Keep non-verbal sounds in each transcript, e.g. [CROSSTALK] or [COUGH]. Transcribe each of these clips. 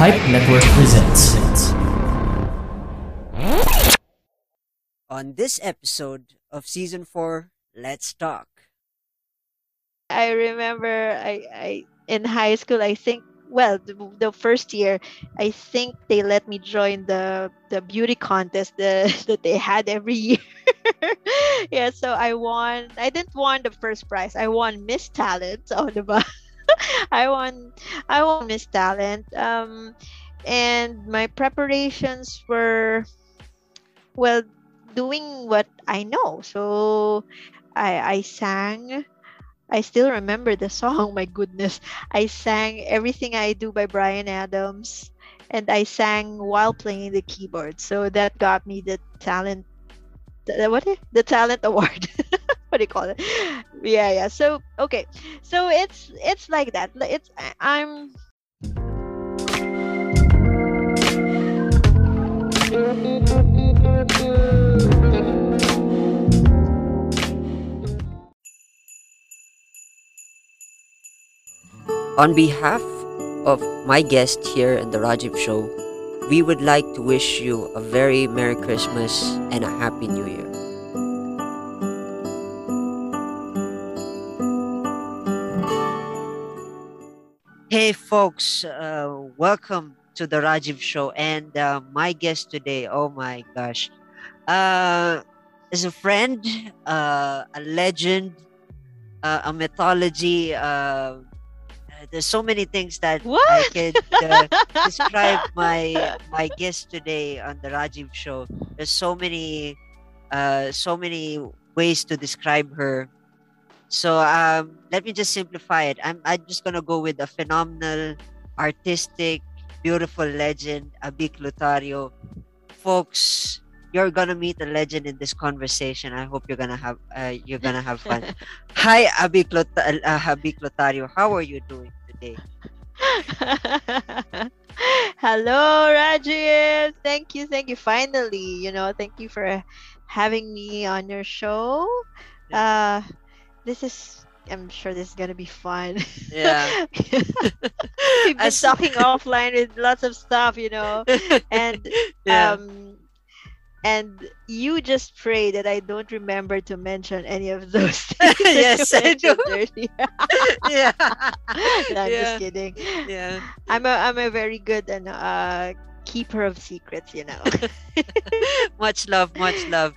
PIPE Network presents. On this episode of season 4, let's talk. I remember I, I in high school I think well the, the first year I think they let me join the the beauty contest the, [LAUGHS] that they had every year. [LAUGHS] yeah, so I won I didn't won the first prize. I won Miss Talent on the [LAUGHS] [LAUGHS] I won I won Miss Talent. Um and my preparations were well doing what I know. So I I sang I still remember the [LAUGHS] song. My goodness, I sang "Everything I Do" by Bryan Adams, and I sang while playing the keyboard. So that got me the talent. The, what the talent award? [LAUGHS] [LAUGHS] what do you call it? Yeah, yeah. So okay, so it's it's like that. It's I'm. On behalf of my guest here in the Rajiv Show, we would like to wish you a very Merry Christmas and a Happy New Year. Hey, folks, uh, welcome to the Rajiv Show. And uh, my guest today, oh my gosh, uh, is a friend, uh, a legend, uh, a mythology. Uh, there's so many things that What? I could [LAUGHS] uh, describe my my guest today on the Rajiv show. There's so many uh, so many ways to describe her. So um, let me just simplify it. I'm I'm just gonna go with a phenomenal, artistic, beautiful legend, Abby Clutario. Folks, you're gonna meet a legend in this conversation. I hope you're gonna have uh, you're gonna have fun. [LAUGHS] Hi, Abik, Lot- uh, Abby. How are you doing today? [LAUGHS] Hello, Rajiv. Thank you, thank you. Finally, you know, thank you for having me on your show. Uh, this is, I'm sure this is gonna be fun. Yeah. [LAUGHS] [LAUGHS] We've been As- [LAUGHS] talking offline with lots of stuff, you know, and yeah. um, and you just pray that I don't remember to mention any of those things. yes, I do. yeah. No, I'm yeah. just kidding. Yeah. I'm a I'm a very good and uh keeper of secrets, you know. much love, much love.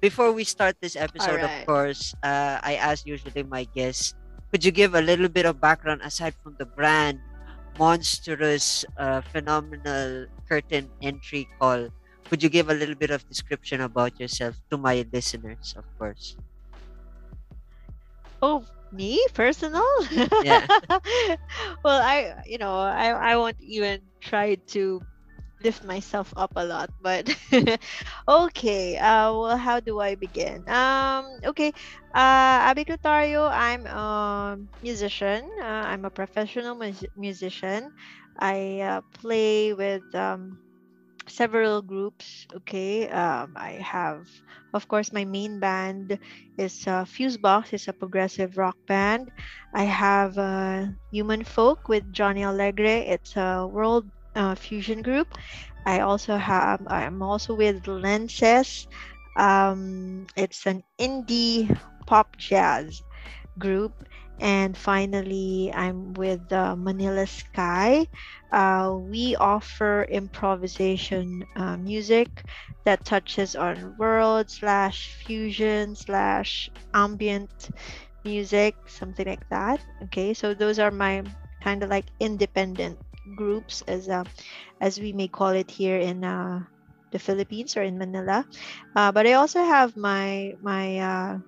Before we start this episode, of course, uh, I ask usually my guests, could you give a little bit of background aside from the brand, monstrous, uh, phenomenal curtain entry call? Could you give a little bit of description about yourself to my listeners, of course? oh, me personal? Yeah. [LAUGHS] well, I you know, I I won't even try to lift myself up a lot, but [LAUGHS] okay. Uh well, how do I begin? Um okay. Uh Abby Clutario, I'm a musician. Uh, I'm a professional mus- musician. I uh, play with um several groups okay um, i have of course my main band is uh, Fuseboxx it's a progressive rock band i have uh, human folk with johnny alegre it's a world uh, fusion group. I also have i'm also with lenses. Um, it's an indie pop jazz group. And finally i'm with uh, manila sky. Uh, we offer improvisation uh, music that touches on world slash fusion slash ambient music something like that. Okay so those are my kind of like independent groups as uh, as we may call it here in uh, the philippines or in manila uh, but i also have my my uh,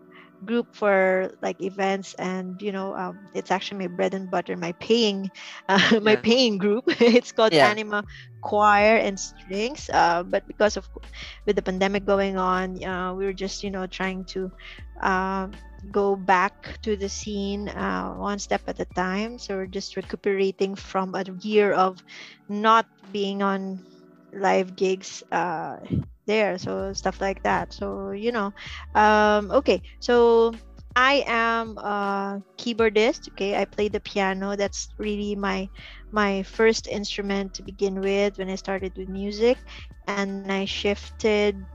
group for like events and you know um, it's actually my bread and butter my paying [LAUGHS] uh, my Yeah. paying group [LAUGHS] it's called Yeah. anima choir and strings uh, but because of with the pandemic going on uh, we were just you know trying to uh, go back to the scene uh, one step at a time. So we're just recuperating from a year of not being on live gigs uh, there. So stuff like that. So you know um, okay. So I am a keyboardist. Okay, I play the piano. That's really my my first instrument to begin with when I started with music, and I shifted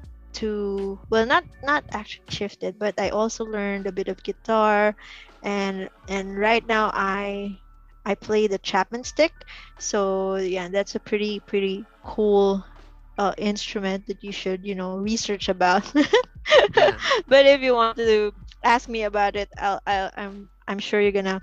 to well, not not actually shifted, but I also learned a bit of guitar, and and right now I I play the Chapman stick. So yeah, that's a pretty pretty cool uh, instrument that you should you know research about. [LAUGHS] Yeah. but if you want to ask me about it, I'll, I'll I'm I'm sure you're gonna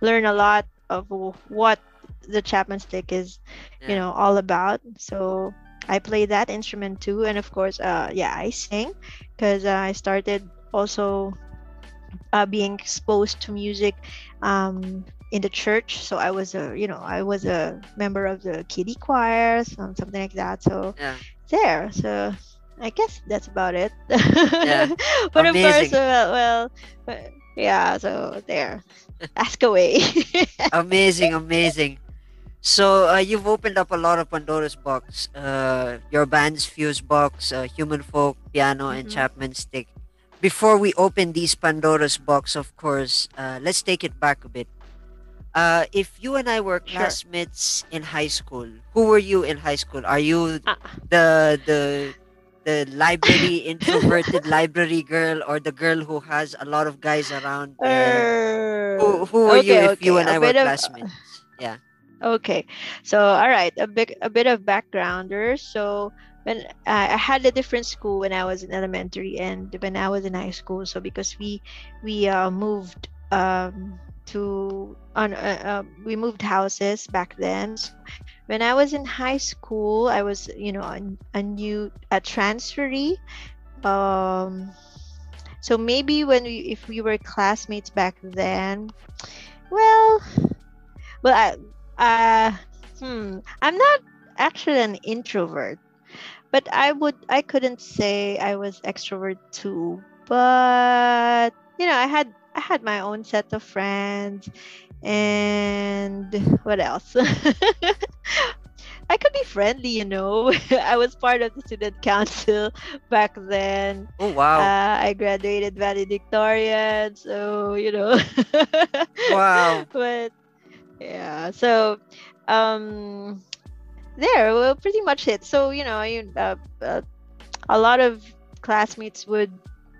learn a lot of what the Chapman stick is, you know, all about. So I play that instrument too, and of course, uh, yeah, I sing because uh, I started also uh, being exposed to music um, in the church. So I was a, you know, I was a member of the kiddie choir, some, something like that. So Yeah. there. So I guess that's about it. Yeah. [LAUGHS] but of course, Amazing. uh, well, uh, yeah. So there. Ask away. [LAUGHS] amazing, amazing. So uh, you've opened up a lot of Pandora's box. Uh, your band's Fuseboxx, uh, Human Folk, Piano, and Mhm. Chapman Stick. Before we open these Pandora's box, of course, uh, let's take it back a bit. Uh, if you and I were Sure. classmates in high school, who were you in high school? Are you Ah. the the the library [LAUGHS] introverted library girl, or the girl who has a lot of guys around? Uh, who, who were you okay, if you and a I were of- classmates? Yeah. Okay, so all right, a big a bit of backgrounder. So when I I had a different school when I was in elementary and when I was in high school. So because we we uh, moved um, to on uh, uh, we moved houses back then. So when I was in high school, I was you know a, a new a transferee. Um, so maybe when we if we were classmates back then, well, well I uh hmm i'm not actually an introvert but i would i couldn't say i was extrovert too but you know i had i had my own set of friends and what else [LAUGHS] i could be friendly you know [LAUGHS] i was part of the student [LAUGHS] council back then Oh wow. uh, i graduated valedictorian so you know Wow. but yeah so um there well pretty much it. So you know you uh, uh, a lot of classmates would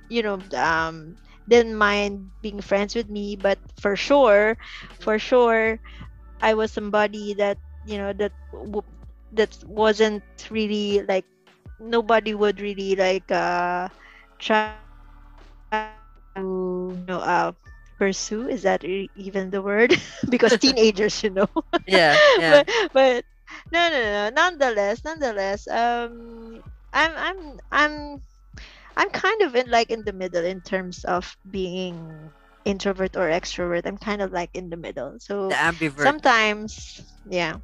you know um didn't mind being friends with me but for sure for sure i was somebody that you know that that wasn't really like nobody would really like uh try to you know uh pursue is that even the word [LAUGHS] because [LAUGHS] teenagers you know [LAUGHS] Yeah. Yeah. but, but no no no nonetheless nonetheless um i'm i'm i'm i'm kind of in like in the middle in terms of being introvert or extrovert i'm kind of like in the middle so The ambivert. sometimes yeah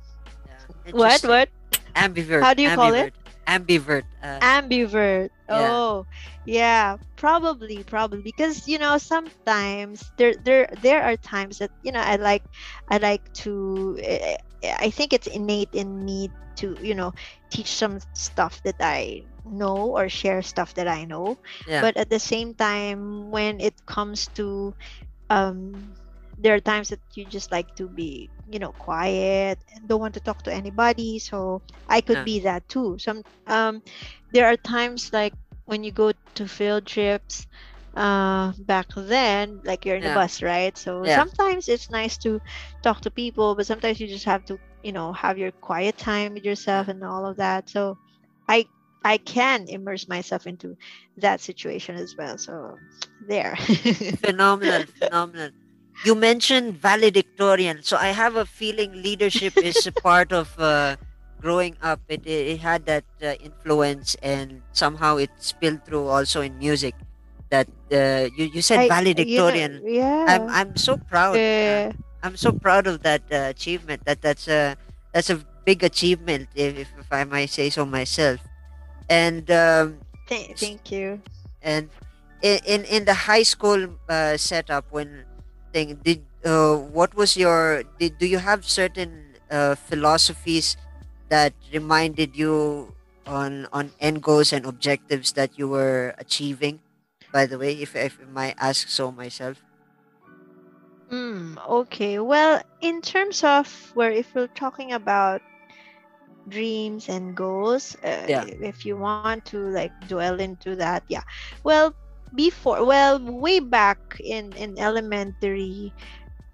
yeah. what what Ambivert. How do you call it? Ambivert. Uh, ambivert Yeah. oh yeah probably probably because you know sometimes there there there are times that you know i like i like to eh, eh, i think it's innate in me to you know teach some stuff that i know or share stuff that i know Yeah. but at the same time when it comes to um there are times that you just like to be you know quiet and don't want to talk to anybody so i could Yeah. be that too some um there are times like when you go to field trips uh back then like you're in Yeah. a bus right so Yeah. sometimes it's nice to talk to people but sometimes you just have to you know have your quiet time with yourself and all of that so i i can immerse myself into that situation as well so there [LAUGHS] phenomenal. Phenomenal. You mentioned valedictorian, so I have a feeling leadership is a part of uh, growing up. It, it, had that uh, influence, and somehow it spilled through also in music. That uh, you you said I- you know, valedictorian. yeah I'm I'm so proud. uh, uh, I'm so proud of that uh, achievement. That that's a that's a big achievement, if, if, if I might say so myself. And um, th- thank you and in in, in the high school uh, setup, when thing did uh, what was your did do you have certain uh, philosophies that reminded you on on end goals and objectives that you were achieving by the way, if if I might ask so myself. Mm, okay. Well, in terms of where if we're talking about dreams and goals, uh, Yeah. if you want to like dwell into that, yeah. Well, before, well, way back in in elementary,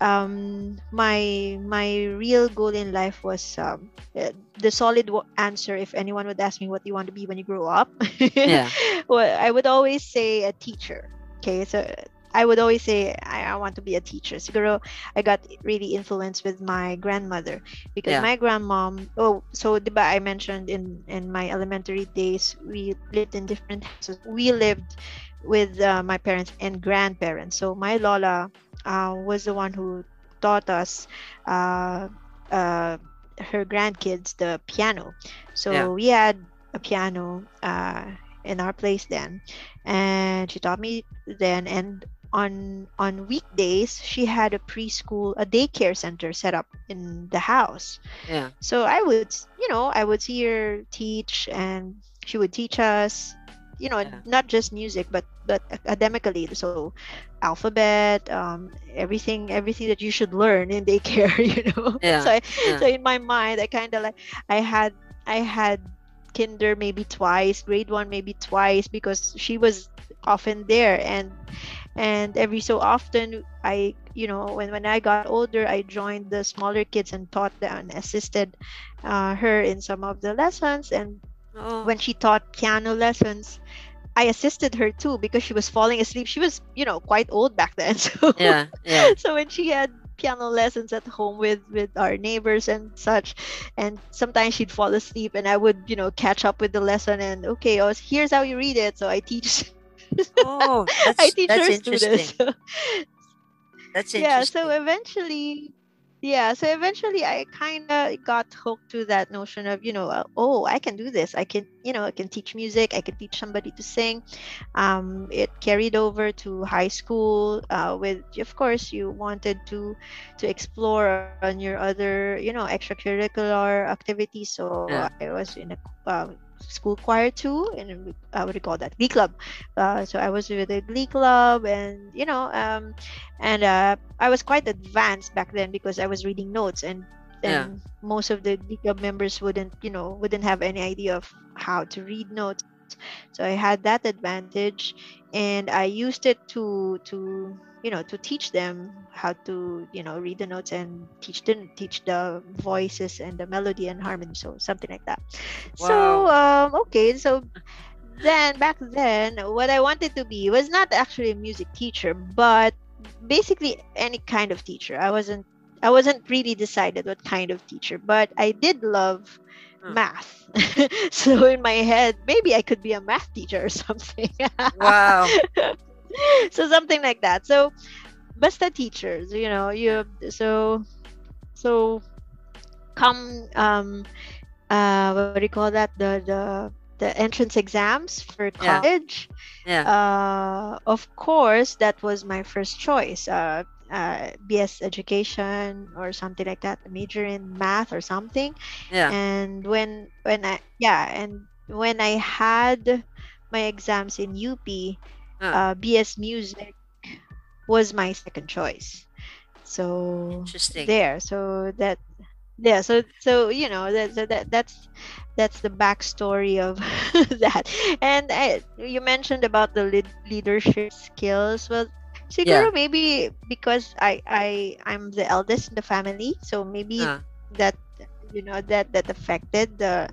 um, my my real goal in life was um uh, the solid answer. If anyone would ask me what you want to be when you grow up, [LAUGHS] Yeah. well, I would always say a teacher. Okay, so I would always say I, I want to be a teacher. Siguro I got really influenced with my grandmother because Yeah. my grandmom. Oh, so diba I mentioned in in my elementary days we lived in different houses. We lived with uh, my parents and grandparents. So my lola uh, was the one who taught us uh, uh, her grandkids the piano. So Yeah. we had a piano uh, in our place then, and she taught me then. And on on weekdays, she had a preschool, a daycare center set up in the house. Yeah. So I would, you know, I would see her teach, and she would teach us, you know, Yeah. not just music, but but academically. So alphabet, um, everything, everything that you should learn in daycare, [LAUGHS] you know. Yeah, So I, yeah. so in my mind, I kind of like I had I had kinder maybe twice, grade one maybe twice because she was often there and and every so often I you know when when I got older I joined the smaller kids and taught them and assisted uh, her in some of the lessons and Oh, when she taught piano lessons I assisted her too because she was falling asleep. She was you know quite old back then. [LAUGHS] So yeah, yeah, [LAUGHS] so when she had piano lessons at home with with our neighbors and such and sometimes she'd fall asleep and i would you know catch up with the lesson and okay oh here's how you read it. So i teach [LAUGHS] Oh, that's i teach that's her interesting. students. That's yeah so eventually yeah so eventually i kind of got hooked to that notion of you know uh, oh i can do this. I can you know i can teach music. I can teach somebody to sing. Um, it carried over to high school uh, with of course you wanted to to explore on your other you know extracurricular activities. So Yeah. i was in a uh, school choir too and I would you call that? Glee club. Uh, so i was with a glee club and you know um, and uh, I was quite advanced back then because I was reading notes and Yeah. most of the Glee club members wouldn't you know wouldn't have any idea of how to read notes. So I had that advantage and I used it to to you know to teach them how to you know read the notes and teach them teach the voices and the melody and harmony so something like that. So um okay so then back then what i wanted to be was not actually a music teacher but basically any kind of teacher. I wasn't i wasn't really decided what kind of teacher but i did love Hmm. math. [LAUGHS] So in my head maybe i could be a math teacher or [LAUGHS] something. Wow. [LAUGHS] [LAUGHS] so something like that so basta teachers you know you so so come um uh what do you call that the the the entrance exams for college Yeah. uh of course that was my first choice uh uh, BS education or something like that, a major in math or something Yeah. and when when i yeah and when i had my exams in up. Uh, bs music was my second choice. So Interesting. there. So that yeah so so you know that, so that that's that's the backstory of [LAUGHS] that. And I, you mentioned about the lead, leadership skills. Well siguro maybe because i i i'm the eldest in the family so maybe Ah. that you know that that affected the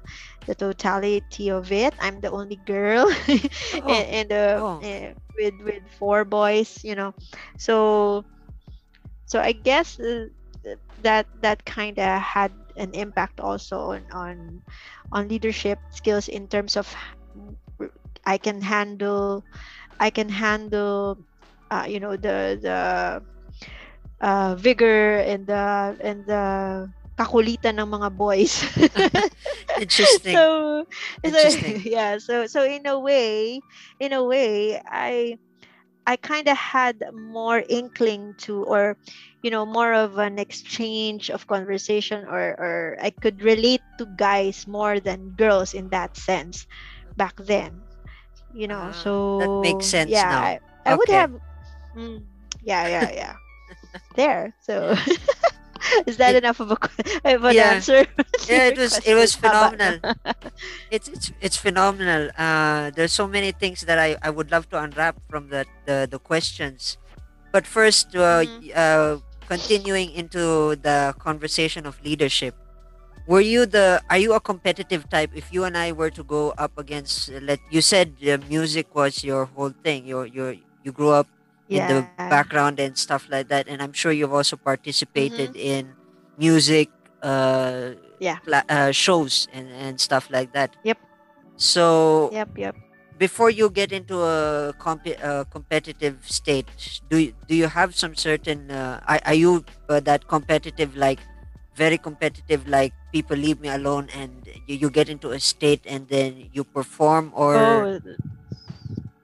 the totality of it i'm the only girl [LAUGHS] Oh. and, and uh, Oh. eh, with with four boys you know so so i guess uh, that that kind of had an impact also on on on leadership skills in terms of I can handle i can handle uh, you know the the uh, vigor and the and the kakulitan ng mga boys [LAUGHS] Interesting. so, Interesting. so [LAUGHS] yeah so so in a way in a way i i kind of had more inkling to or you know more of an exchange of conversation or or i could relate to guys more than girls in that sense back then you know. Ah, so that makes sense yeah, now. I, I would have. Mm, yeah, yeah, yeah. [LAUGHS] there. So, [LAUGHS] is that It- enough of a [LAUGHS] of an Yeah. answer? [LAUGHS] Yeah, it was it was question? How about phenomenal. It's it's it's phenomenal. Uh, there's so many things that I, I would love to unwrap from the the, the questions, but first, uh, Mhm. uh, continuing into the conversation of leadership, were you the are you a competitive type? If you and I were to go up against, let you said uh, music was your whole thing. You you you grew up in the background and stuff like that, and I'm sure you've also participated Mm-hmm. in music. Uh, Yeah. pla- uh, shows and, and stuff like that. Yep. So Yep, yep. before you get into a comp- uh, competitive state, do you, do you have some certain? Uh, are, are you uh, that competitive, like very competitive, like people leave me alone, and you, you get into a state and then you perform, or Oh,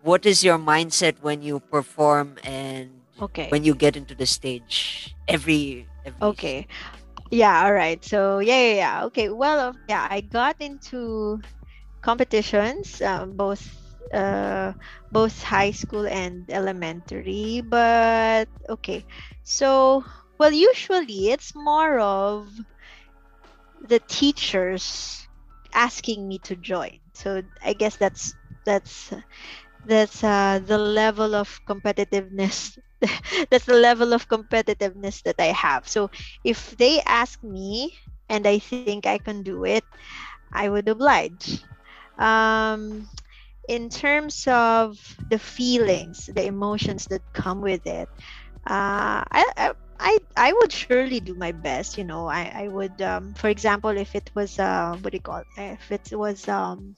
what is your mindset when you perform and okay. when you get into the stage? Every, every Okay. Yeah, all right. So, yeah, yeah, yeah. Okay. Well, uh, yeah, I got into competitions, um, both uh, both high school and elementary, but okay. So, well, usually it's more of the teachers asking me to join. So, I guess that's that's that's uh, the level of competitiveness [LAUGHS] that's the level of competitiveness that I have. So if they ask me and I think I can do it, I would oblige. Um, in terms of the feelings, the emotions that come with it, uh, I, I I would surely do my best. You know, I I would um, for example, if it was uh, what do you call it? If it was um,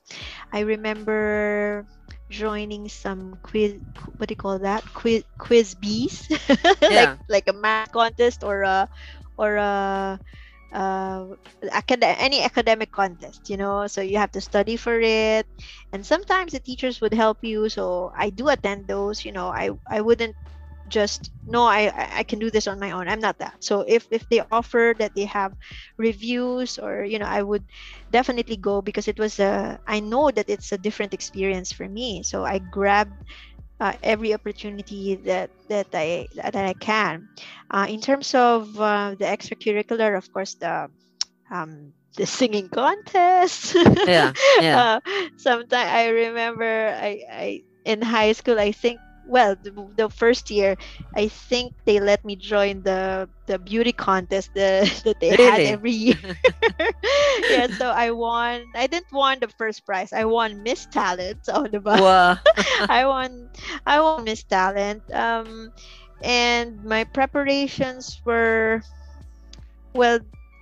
I remember joining some quiz what do you call that? Quiz quiz bees. [LAUGHS] Yeah. like like a math contest or a or a uh, acad- any academic contest you know? So you have to study for it. And sometimes the teachers would help you. So i do attend those you know? I i wouldn't just no I, I can do this on my own. I'm not that. So if if they offer that they have reviews or you know i would definitely go because it was a i know that it's a different experience for me. So i grabbed uh, every opportunity that that i that i can. Uh, in terms of uh, the extracurricular of course the um the [LAUGHS] singing contest. Yeah, yeah. [LAUGHS] uh, sometimes i remember i i in high school i think well the, the first year i think they let me join the the beauty contest the, [LAUGHS] that they had every year [LAUGHS] yeah so i won i didn't won the first prize i won miss talent [LAUGHS] on the bus Wow. I won I won Miss Talent. Um and my preparations were well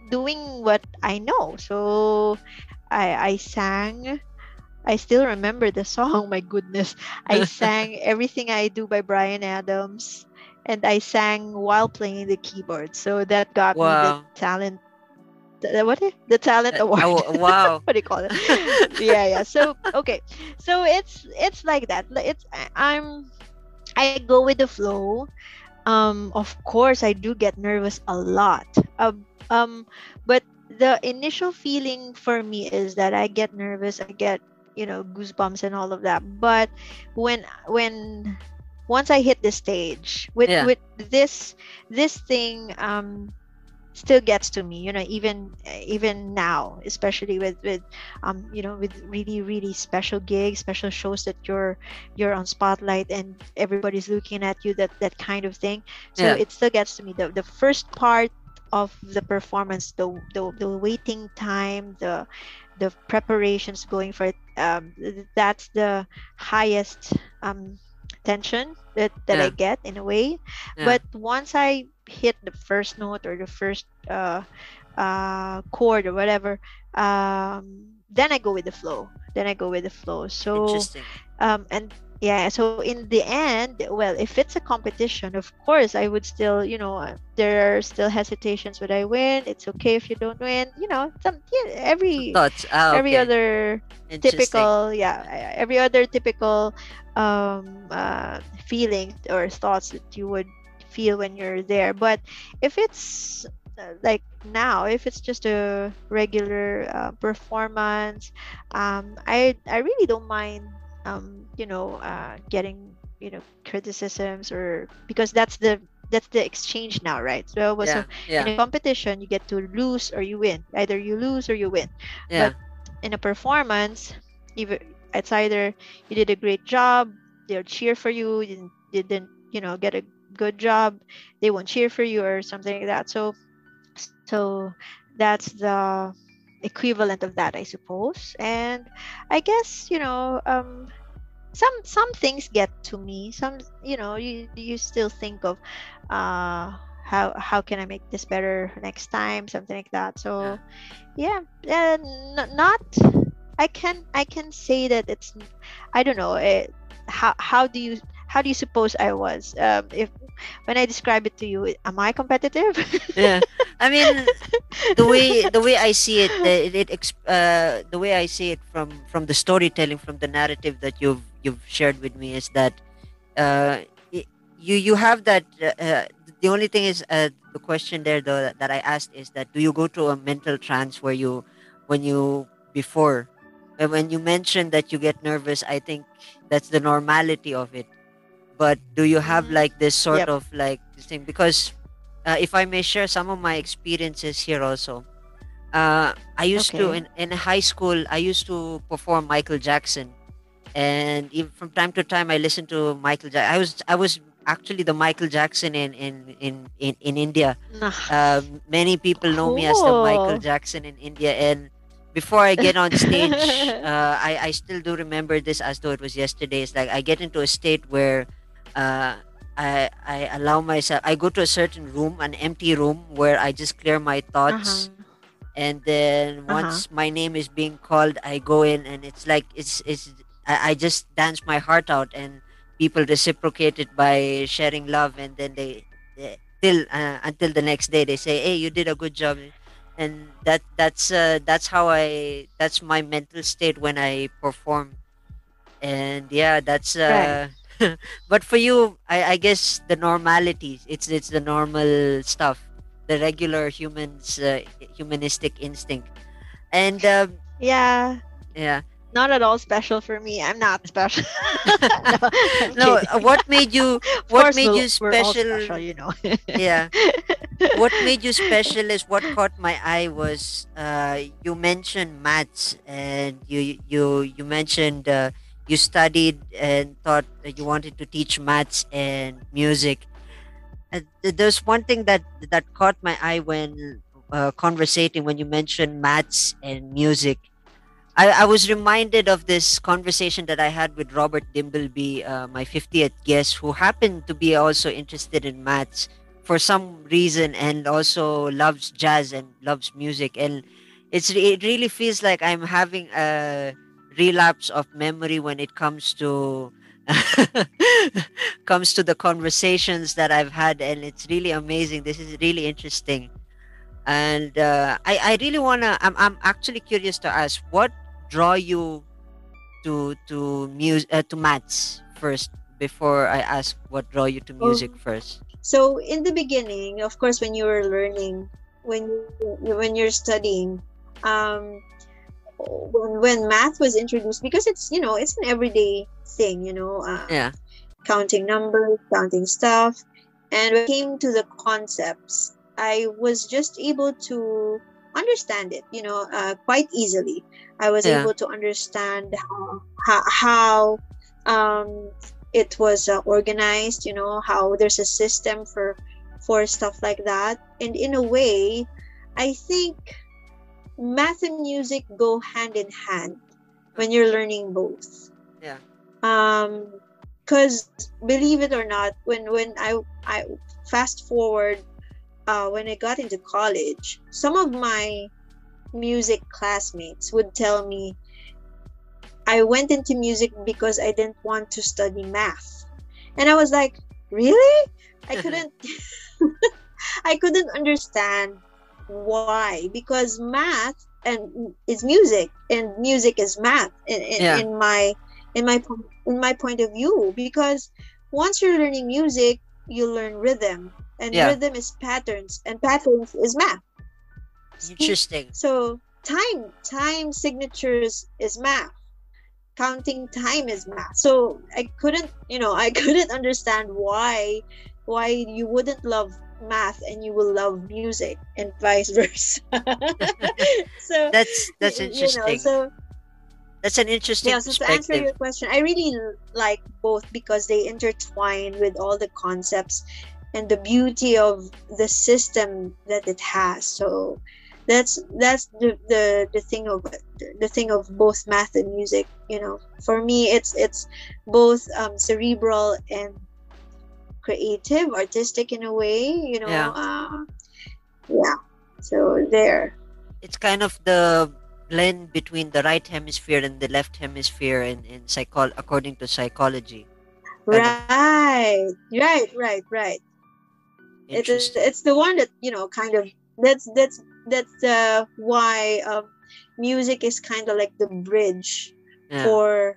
doing what I know. So I I sang I still remember the song, [LAUGHS] my goodness. I sang [LAUGHS] Everything I Do by Bryan Adams and I sang while playing the keyboard. So that got me the talent the, what the talent Uh, award. oh, [LAUGHS] wow. what do you call it? yeah, yeah. So okay, so it's it's like that. It's I- I'm I go with the flow. Um, of course, I do get nervous a lot. Um, um, but the initial feeling for me is that I get nervous. I get you know goosebumps and all of that. But when when once I hit the stage with Yeah. with this this thing um still gets to me you know even even now especially with with um you know with really really special gigs special shows that you're you're on spotlight and everybody's looking at you that that kind of thing so Yeah. it still gets to me the the first part of the performance the the, the waiting time the the preparations going for it um that's the highest um tension that that Yeah. i get in a way Yeah. but once i hit the first note or the first uh uh chord or whatever um then i go with the flow then i go with the flow so um and yeah so in the end well if it's a competition of course i would still you know uh, there are still hesitations would i win it's okay if you don't win you know some yeah, every. Ah, every okay. other typical yeah every other typical um uh feeling or thoughts that you would feel when you're there but if it's uh, like now if it's just a regular uh, performance um i i really don't mind um you know uh getting you know criticisms or because that's the that's the exchange now right so, Yeah. so in a competition you get to lose or you win either you lose or you win Yeah. in a performance either it's either you did a great job they'll cheer for you you didn't, you didn't you know get a good job they won't cheer for you or something like that so so that's the equivalent of that i suppose. And i guess you know um some some things get to me. Some you know you you still think of uh how how can i make this better next time? Something like that. So yeah. and n- not i can i can say that it's i don't know it, how how do you how do you suppose i was? Um if when i describe it to you am i competitive? [LAUGHS] Yeah. I mean the way the way i see it it, it uh, the way i see it from from the storytelling from the narrative that you've you've shared with me is that uh y- you you have that uh, uh, the only thing is uh, the question there though that, i asked is that do you go to a mental trance where you when you before? When you mentioned that you get nervous i think that's the normality of it but do you have Mhm. like this sort Yep. of like this thing because uh, if I may share some of my experiences here also. Uh, I used to in, in high school. I used to perform Michael Jackson, and even from time to time I listened to Michael. Ja- I was I was actually the Michael Jackson in in in in, in India. Nah. Um, many people know me as the Michael Jackson in India, and before I get on stage, [LAUGHS] uh, I I still do remember this as though it was yesterday. It's like I get into a state where. Uh, I, I allow myself I go to a certain room, an empty room where I just clear my thoughts. Uh-huh. and then Uh-huh. once my name is being called I go in and it's like it's it's I, I just dance my heart out and people reciprocate it by sharing love. And then they, they till uh, until the next day they say hey you did a good job. And that that's uh, that's how I that's my mental state when I perform. And yeah that's uh [LAUGHS] but for you I, I guess the normalities. It's it's the normal stuff the regular humans uh, humanistic instinct. And um, yeah. yeah. Not at all special for me. I'm not special. [LAUGHS] [LAUGHS] No, no what made you what made you special- special you know. Yeah. What made you special is what caught my eye was uh, you mentioned maths and you you you mentioned uh, you studied and thought that you wanted to teach maths and music uh, th- there's one thing that that caught my eye when uh, conversating when you mentioned maths and music I, I was reminded of this conversation that I had with Robert Dimbleby, uh, my 50th guest, who happened to be also interested in maths for some reason and also loves jazz and loves music. And it's it really feels like I'm having a relapse of memory when it comes to [LAUGHS] comes to the conversations that I've had, and it's really amazing. This is really interesting. And uh, I, I really wanna I'm, I'm actually curious to ask what draw you to to music uh, to maths first before I ask what draw you to music Um, first? So in the beginning, of course, when you were learning, when when you're studying, um, when, when math was introduced, because it's you know it's an everyday thing, you know, uh, yeah counting numbers, counting stuff, and when it came to the concepts, I was just able to understand it, you know, uh, quite easily. I was Yeah. able to understand how how, how um, it was uh, organized, you know, how there's a system for for stuff like that, and in a way, I think math and music go hand in hand when you're learning both. Yeah. um because believe it or not when when i i fast forward uh when i got into college some of my music classmates would tell me i went into music because i didn't want to study math. And i was like really? I [LAUGHS] couldn't [LAUGHS] i couldn't understand why because math and is music and music is math in, in, Yeah. in my in my in my point of view because once you're learning music you learn rhythm and Yeah. rhythm is patterns and patterns is math interesting so time time signatures is math counting time is math. So I couldn't, you know, I [LAUGHS] couldn't understand why why you wouldn't love math and you will love music and vice [LAUGHS] versa. [LAUGHS] so That's that's interesting. You know, so that's an interesting yeah, so to answer your question, I really like both because they intertwine with all the concepts and the beauty of the system that it has. So that's that's the the, the thing of the thing of both math and music. You know, for me, it's it's both um, cerebral and creative, artistic in a way. You know, Yeah. uh, yeah. So there. It's kind of the blend between the right hemisphere and the left hemisphere in in psycho according to psychology. Right, right, right, right. It's it's the one that you know kind of that's that's that's uh, why um, music is kind of like the bridge Yeah. for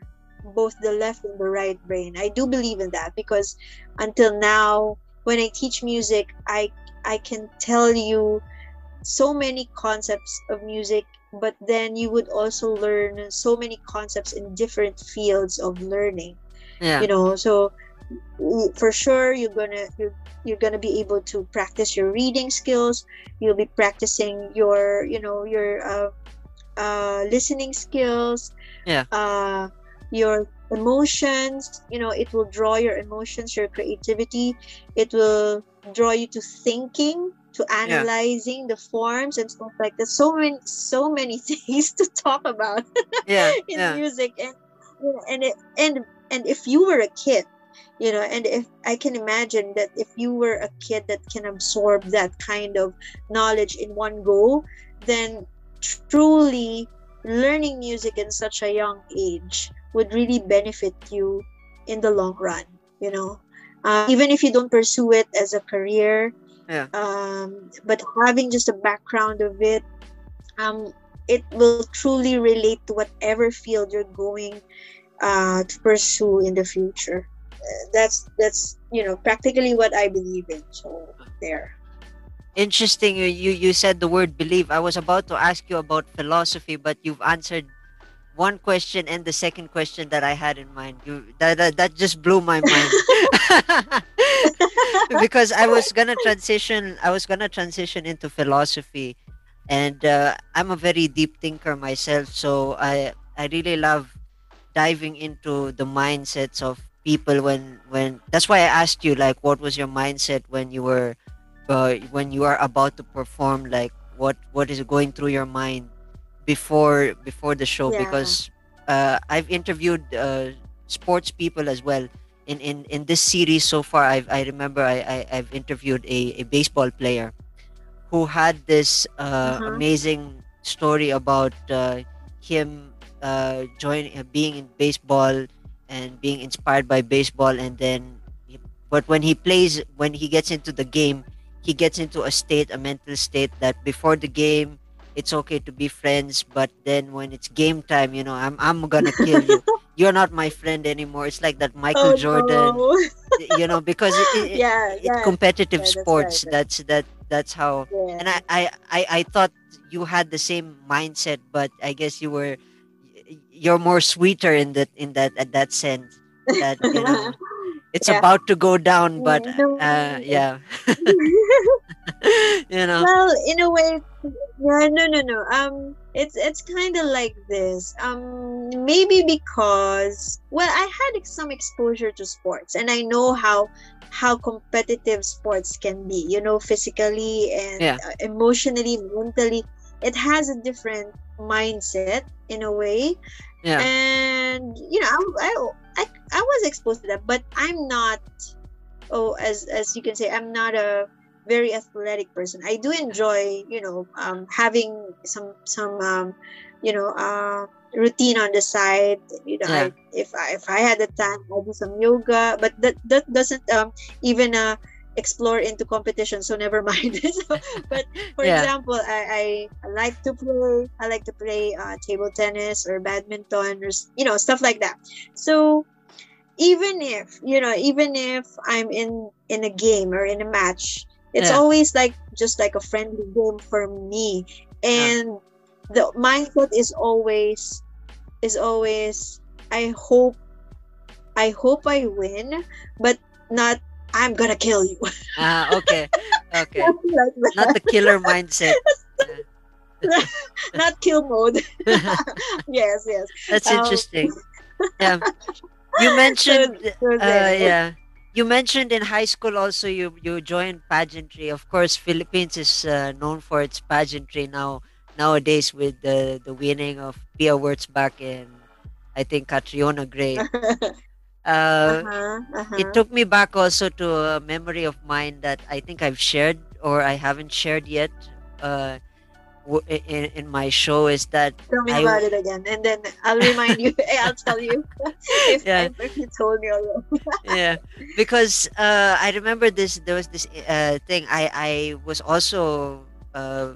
both the left and the right brain. I do believe in that because until now, when I teach music, I I can tell you so many concepts of music, but then you would also learn so many concepts in different fields of learning yeah. you know so for sure you're gonna you're, you're gonna be able to practice your reading skills you'll be practicing your you know your uh, uh, listening skills Yeah. uh, your emotions you know it will draw your emotions your creativity it will draw you to thinking to analyzing the forms and stuff like that so many so many [LAUGHS] things to talk about [LAUGHS] yeah. [LAUGHS] in Yeah. music and and it, and and if you were a kid you know and if i can imagine that if you were a kid that can absorb that kind of knowledge in one go then truly learning music in such a young age would really benefit you in the long run you know uh, even if you don't pursue it as a career Yeah. um, but having just a background of it um, it will truly relate to whatever field you're going uh, to pursue in the future. Uh, that's that's you know practically what I believe in. So there. Interesting. You you you said the word believe. I was about to ask you about philosophy, but you've answered one question and the second question that I had in mind. You that that, that just blew my mind. [LAUGHS] because I was gonna transition. I was gonna transition into philosophy, and uh, I'm a very deep thinker myself. So I I really love diving into the mindsets of people when when. That's why I asked you like, what was your mindset when you were uh, when you are about to perform like what what is going through your mind before before the show Yeah. because uh, I've interviewed uh, sports people as well in, in in this series so far I've, I remember I, I I've interviewed a, a baseball player who had this uh, Uh-huh. amazing story about uh, him uh, joining uh, being in baseball and being inspired by baseball and then but when he plays when he gets into the game he gets into a state a mental state that before the game it's okay to be friends but then when it's game time you know i'm, I'm gonna kill you [LAUGHS] you're not my friend anymore it's like that michael Oh, jordan no. you know because it, it, [LAUGHS] yeah, it's yeah, competitive Yeah, that's sports right. that's that that's how yeah. and I, I i i thought you had the same mindset but i guess you were you're more sweeter in that in that at that sense that you know [LAUGHS] it's Yeah. about to go down but uh yeah. [LAUGHS] You know? Well in a way yeah no no no. Um it's it's kind of like this. Um maybe because well i had some exposure to sports and i know how how competitive sports can be you know physically and Yeah. uh, emotionally mentally. It has a different mindset in a way. Yeah. And you know I, I i i was exposed to that but i'm not oh as as you can say i'm not a very athletic person i do enjoy you know um, having some some um, you know uh, routine on the side you know Yeah. I, if i if i had the time i'll do some yoga but that that doesn't um even uh explore into competition so never mind [LAUGHS] so, but for Yeah. example I, I like to play i like to play uh, table tennis or badminton or you know stuff like that so even if you know even if i'm in in a game or in a match it's Yeah. always like just like a friendly game for me and the mindset is always is always I hope I hope I win, but not I'm gonna kill you. Ah, okay. Okay. [LAUGHS] like. Not the killer mindset. [LAUGHS] Not kill mode. [LAUGHS] yes, yes. That's Um, interesting. Yeah. You mentioned uh, yeah. You mentioned in high school also you you joined pageantry. Of course, Philippines is uh, known for its pageantry now nowadays with the the winning of Pia Wurtzbach and I think Catriona Gray. Uh, uh-huh, uh-huh. it took me back also to a memory of mine that I think I've shared or I haven't shared yet uh, w- in, in my show is that Tell me I- about it again, and then I'll remind you. [LAUGHS] I'll tell you [LAUGHS] if, Yeah. you told me already. [LAUGHS] yeah because uh, I remember this there was this uh, thing I I was also uh,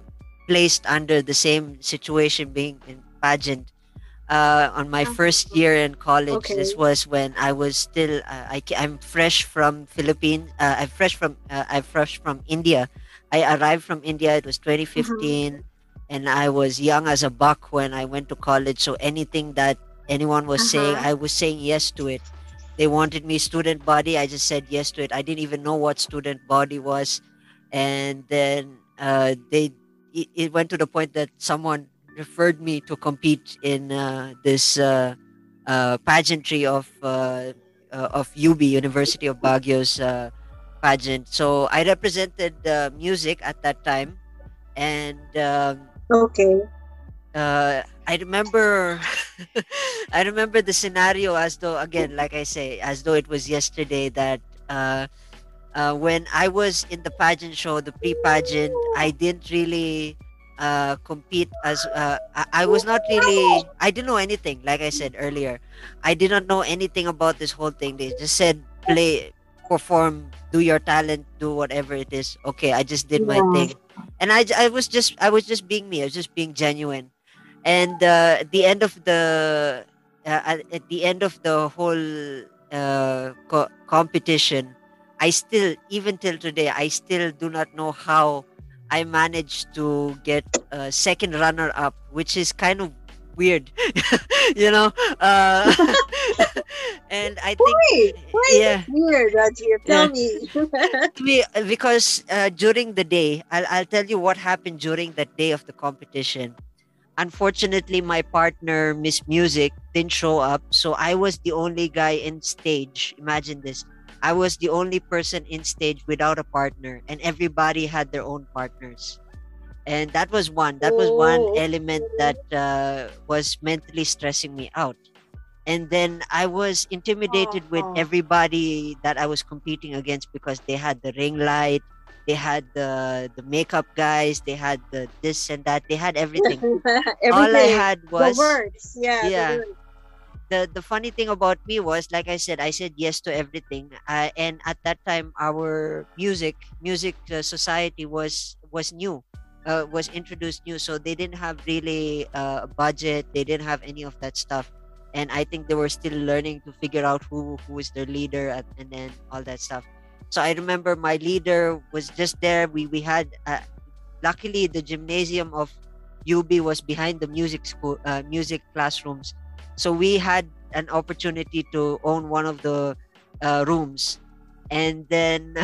placed under the same situation being in pageant uh, on my first year in college this was when I was still uh, I, I'm fresh from Philippines uh, I'm fresh from uh, I'm fresh from India. I arrived from India it was 2015 and I was young as a buck when I went to college. So anything that anyone was saying Uh-huh. I was saying yes to it. They wanted me student body i just said yes to it. I didn't even know what student body was. And then uh, they it, it went to the point that someone referred me to compete in uh, this uh, uh, pageantry of uh, uh, of UB University of Baguio's uh, pageant. So I represented uh, music at that time, and um, Okay. uh, I remember [LAUGHS] I remember the scenario as though again like I say as though it was yesterday that uh, uh, when I was in the pageant show the pre-pageant I didn't really uh, compete as uh, I, I was not really I didn't know anything like I said earlier. I did not know anything about this whole thing. They just said play perform do your talent do whatever it is. Okay I just did my Yeah. thing. And I, I was just I was just being me. I was just being genuine. And uh, at the end of the uh, at, at the end of the whole uh, co- competition I still even till today I still do not know how I managed to get a second runner up which is kind of weird [LAUGHS] you know uh, [LAUGHS] and I think Wait, why is yeah it weird, Rajiv? Tell Yeah. me. [LAUGHS] be- because uh, during the day I'll, I'll tell you what happened during that day of the competition unfortunately my partner miss music didn't show up so i was the only guy in stage imagine this i was the only person in stage without a partner and everybody had their own partners and that was one that was one element that uh, was mentally stressing me out and then i was intimidated with Oh. everybody that i was competing against because they had the ring light they had the the makeup guys they had the this and that they had everything Everything. [LAUGHS] all i had was the words. Yeah. Yeah. The the funny thing about me was like i said i said yes to everything uh, and at that time our music music uh, society was was new uh, was introduced new so they didn't have really uh, a budget they didn't have any of that stuff and i think they were still learning to figure out who who is their leader and, and then all that stuff. So i remember my leader was just there we we had uh, luckily the gymnasium of ub was behind the music school uh, music classrooms so we had an opportunity to own one of the uh, rooms. And then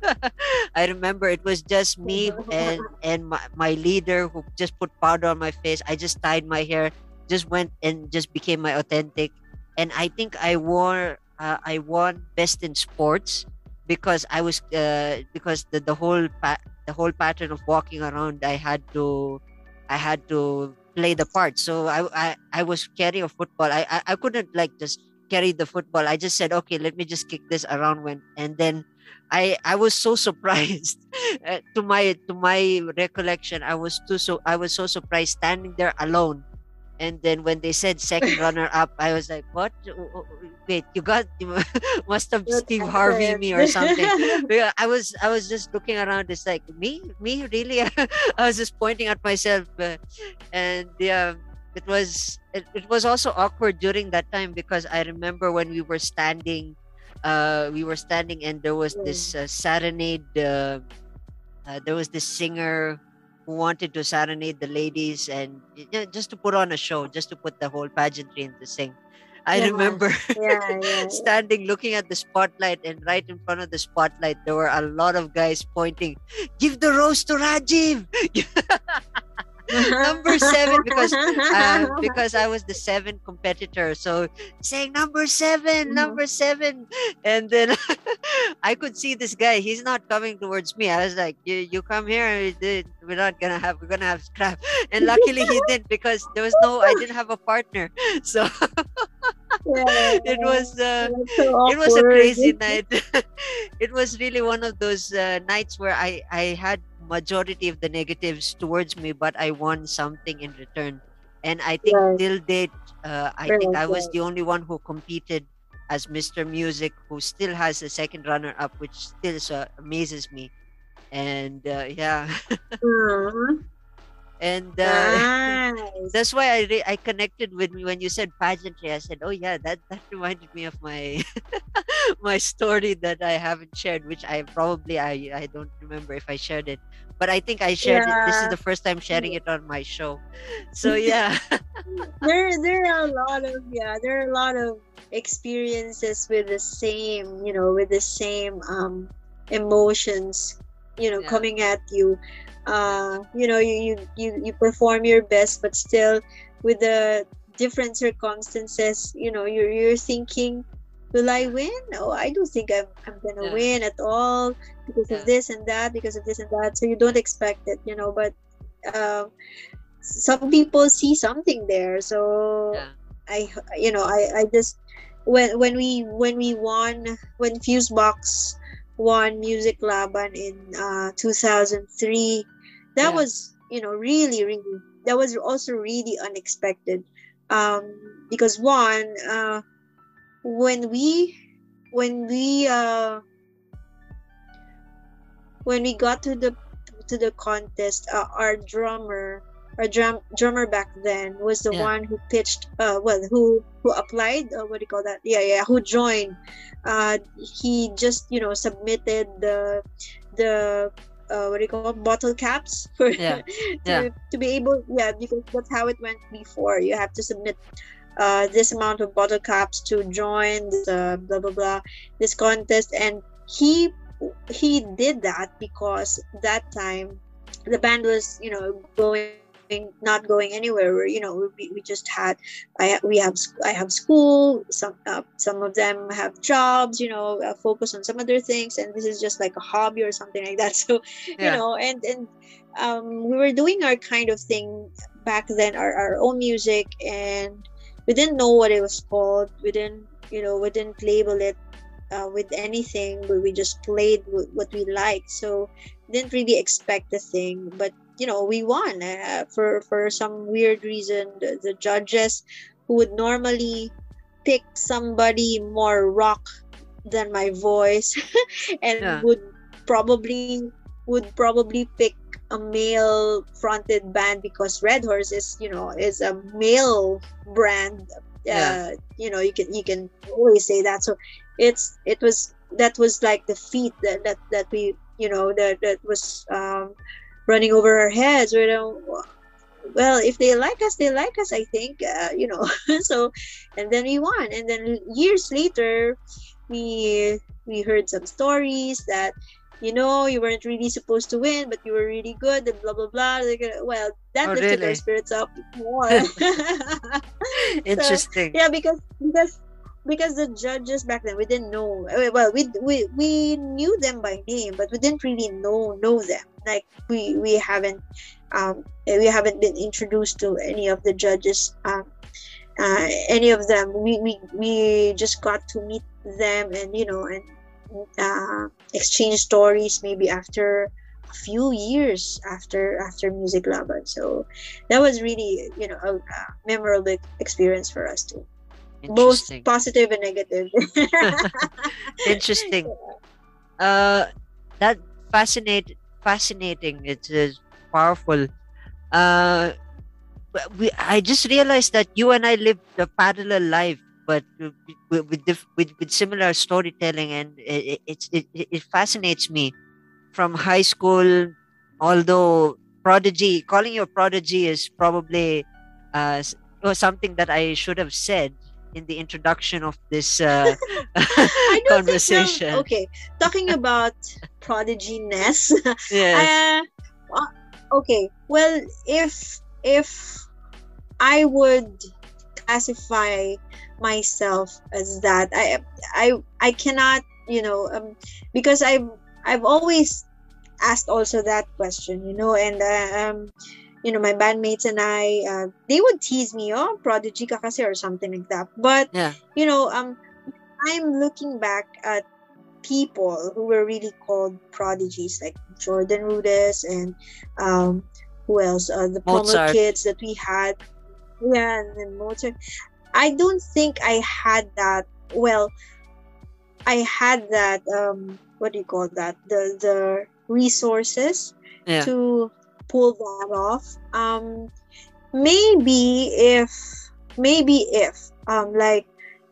[LAUGHS] i remember it was just me and and my, my leader who just put powder on my face. I just tied my hair just went and just became my authentic. And i think i wore uh, i won best in sports because i was uh, because the, the whole pa- the whole pattern of walking around i had to i had to play the part. So i i, I was carrying a football. I, I i couldn't like just carry the football. I just said okay let me just kick this around when and then i i was so [LAUGHS] surprised uh, to my to my recollection i was too so i was so surprised standing there alone and then when they said second [LAUGHS] runner up i was like what wait you got you [LAUGHS] must have That's steve harvey me or something [LAUGHS] I was I was just looking around. It's like me, me really. I was just pointing at myself, uh, and yeah, it was it, it was also awkward during that time because I remember when we were standing, uh, we were standing and there was this uh, serenade. Uh, uh, there was this singer who wanted to serenade the ladies and you know, just to put on a show, just to put the whole pageantry into sing. I Yeah. remember [LAUGHS] Yeah, [LAUGHS] yeah. standing looking at the spotlight and right in front of the spotlight there were a lot of guys pointing give the rose to rajiv [LAUGHS] [LAUGHS] number seven because uh, because i was the seventh competitor. So saying number 7 Mhm. number seven. And then [LAUGHS] i could see this guy he's not coming towards me. I was like you, you come here we- we're not gonna have we're gonna have scrap. [LAUGHS] And luckily he did because there was no i didn't have a partner. So Yeah, it was uh, so it was a crazy night. It was really one of those uh, nights where i i had majority of the negatives towards me but i won something in return and i think Right. till date uh, i think i was the only one who competed as mr music who still has a second runner up which still uh, amazes me and uh, yeah [LAUGHS] Mhm. And uh, [LAUGHS] Nice. that's why I re- I connected with me when you said pageantry. I said, "Oh yeah, that that [LAUGHS] reminded me of my [LAUGHS] my story that I haven't shared, which I probably I I don't remember if I shared it, but I think I shared it. This is the first time sharing it on my show, so yeah, there there are a lot of yeah there are a lot of experiences with the same you know with the same um emotions you know Yeah. coming at you uh you know you, you you you perform your best but still with the different circumstances you know you're you're thinking will i win oh i don't think i'm, I'm gonna Yeah. win at all because Yeah. of this and that because of this and that so you don't expect it you know but um some people see something there so Yeah. i you know i i just when when we when we won when Fuseboxx won Muziklaban in uh 2003 that Yeah. was you know really really that was also really unexpected um because one uh when we when we uh when we got to the to the contest uh, our drummer our drum drummer back then was the Yeah. one who pitched uh well who who applied uh, what do you call that? Yeah yeah who joined. Uh he just you know submitted the the uh, what do you call it, bottle caps [LAUGHS] for Yeah, to, yeah. to be able yeah because that's how it went before. You have to submit uh, this amount of bottle caps to join uh, blah blah blah this contest. And he he did that because that time the band was you know going not going anywhere. We're, you know we, we just had i we have i have school some uh, some of them have jobs you know uh, focus on some other things and this is just like a hobby or something like that. [LAUGHS] So you know and and um, we were doing our kind of thing back then our, our own music and we didn't know what it was called. We didn't you know we didn't label it uh, with anything but we just played w- what we liked. So didn't really expect the thing but you know we won uh, for for some weird reason the, the judges who would normally pick somebody more rock than my voice [LAUGHS] and Yeah. would probably would probably pick a male fronted band because red horse is you know is a male brand Yeah. uh, you know you can you can always say that so it's it was that was like the feat that that, that we you know that that was um running over our heads We don't. well if they like us they like us i think uh, you know [LAUGHS] so and then we won and then years later we we heard some stories that you know you weren't really supposed to win but you were really good and blah blah blah well that Oh, lifted really? our spirits up more [LAUGHS] [LAUGHS] Interesting. yeah because because because the judges back then we didn't know. Uh, well we we, we knew them by name but we didn't really know know them. Like we we haven't um we haven't been introduced to any of the judges um uh, any of them. We, we we just got to meet them and you know and uh, exchange stories maybe after a few years after after Muziklaban so that was really you know a, a memorable experience for us too both positive and negative [LAUGHS] Interesting. Uh, that fascinate fascinating. It is powerful. Uh, we I just realized that you and I live a parallel life, but with with with, diff- with, with similar storytelling, and it, it it it fascinates me. From high school, although prodigy, calling you a prodigy is probably uh something that I should have said in the introduction of this uh, [LAUGHS] [LAUGHS] conversation. um, okay, talking [LAUGHS] about prodigy ness. Yes. Uh, uh, okay. Well, if if I would classify myself as that, I I I cannot, you know, um, because I've I've always asked also that question, you know, and uh, um, you know, my bandmates and I, uh, they would tease me, oh, prodigy ka kasi or something like that. But Yeah. you know, um, I'm looking back at people who were really called prodigies like Jordan Rudess and um who else uh, the Mozart. kids that we had yeah and then Mozart I don't think I had that well I had that um what do you call that the the resources Yeah. to pull that off um maybe if maybe if um like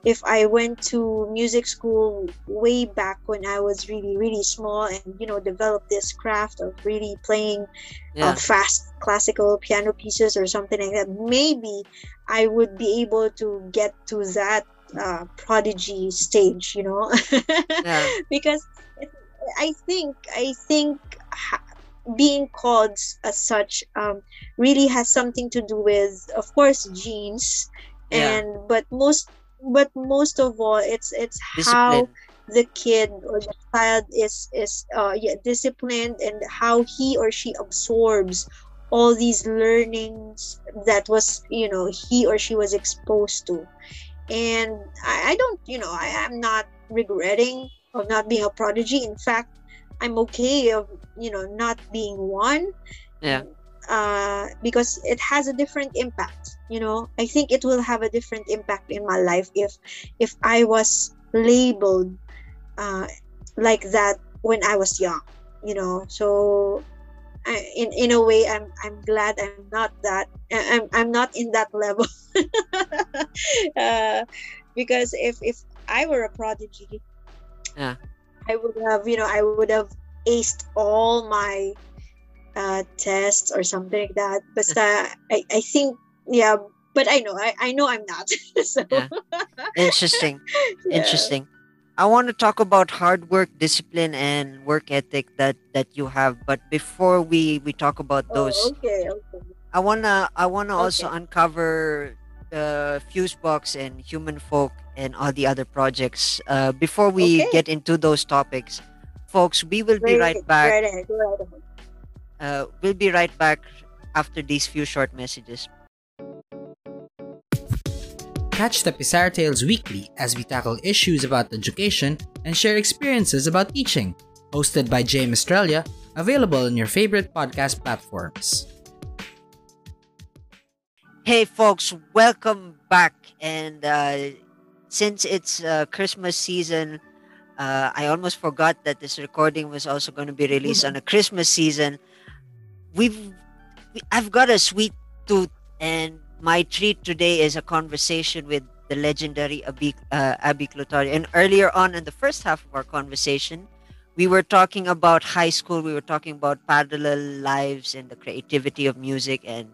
if I went to music school way back when I was really really small and you know developed this craft of really playing Yeah. uh, fast classical piano pieces or something like that maybe I would be able to get to that uh, prodigy stage you know [LAUGHS] Yeah. because I think I think being called as such um, really has something to do with, of course, genes, Yeah. and but most but most of all, it's it's Discipline. how the kid or the child is is uh, yeah, disciplined and how he or she absorbs all these learnings that was you know he or she was exposed to and I, I don't you know I am not regretting of not being a prodigy in fact i'm okay of you know not being one Yeah. uh, because it has a different impact you know i think it will have a different impact in my life if if i was labeled uh, like that when i was young you know so I, in in a way i'm i'm glad i'm not that i'm i'm not in that level [LAUGHS] uh, because if if i were a prodigy Yeah. I would have you know i would have aced all my uh tests or something like that but [LAUGHS] uh, i i think yeah but i know i i know i'm not [LAUGHS] so Yeah. Interesting. [LAUGHS] yeah. Interesting. I want to talk about hard work, discipline, and work ethic that that you have. But before we we talk about Oh, those, okay okay I wanna I wanna also uncover uh, Fuseboxx and Human Folk and all the other projects. Uh, before we Okay. get into those topics, folks, we will be right back. right ahead, right ahead. Uh, we'll be right back after these few short messages. Catch the Pizarra Tales weekly as we tackle issues about education and share experiences about teaching. Hosted by James Australia, available on your favorite podcast platforms. Hey, folks, welcome back. And uh, since it's uh, Christmas season, uh, I almost forgot that this recording was also going to be released on a Christmas season. We've, we, I've got a sweet tooth, and my treat today is a conversation with the legendary Abby, uh, Abby Clutario. And earlier on in the first half of our conversation, we were talking about high school. We were talking about parallel lives and the creativity of music and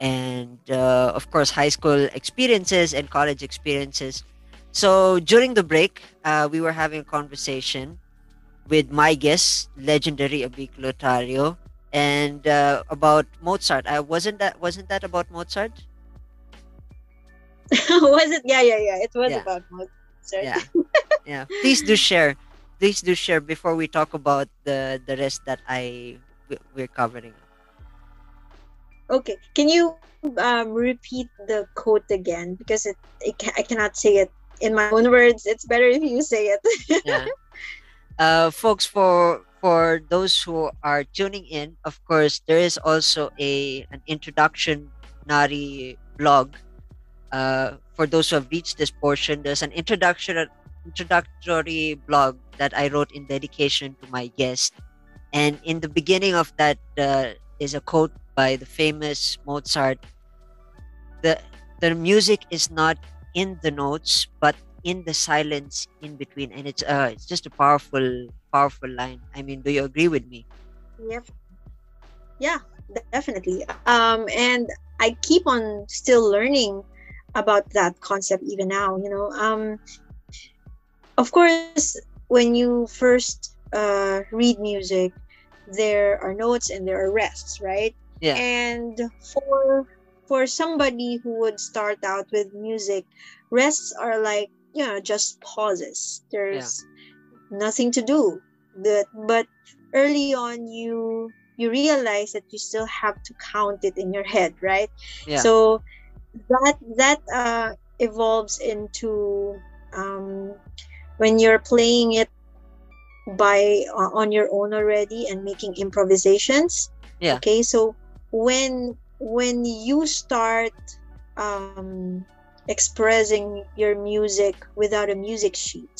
and uh, of course high school experiences and college experiences. So during the break uh, we were having a conversation with my guest legendary Abby Clutario and uh, about Mozart. I wasn't that wasn't that about Mozart? [LAUGHS] Was it? Yeah yeah yeah. It was Yeah. about Mozart. Yeah. [LAUGHS] Yeah. Please do share. Please do share before we talk about the the rest that I we- we're covering Okay, can you um, repeat the quote again? Because it, it I cannot say it in my own words. It's better if you say it. yeah. [LAUGHS] Uh, folks, for for those who are tuning in, of course, there is also a an introduction Nari blog. Uh, for those who have reached this portion, there's an introduction introductory blog that I wrote in dedication to my guest, and in the beginning of that uh, is a quote by the famous Mozart. The the music is not in the notes, but in the silence in between and it's uh it's just a powerful powerful line i mean do you agree with me Yep. Yeah, definitely. Um, and I keep on still learning about that concept even now you know um of course when you first uh read music there are notes and there are rests right Yeah. and for for somebody who would start out with music rests are like you know just pauses there's nothing to do but but early on you you realize that you still have to count it in your head right Yeah. so that that uh evolves into um when you're playing it by uh, on your own already and making improvisations Yeah. okay so when when you start um expressing your music without a music sheet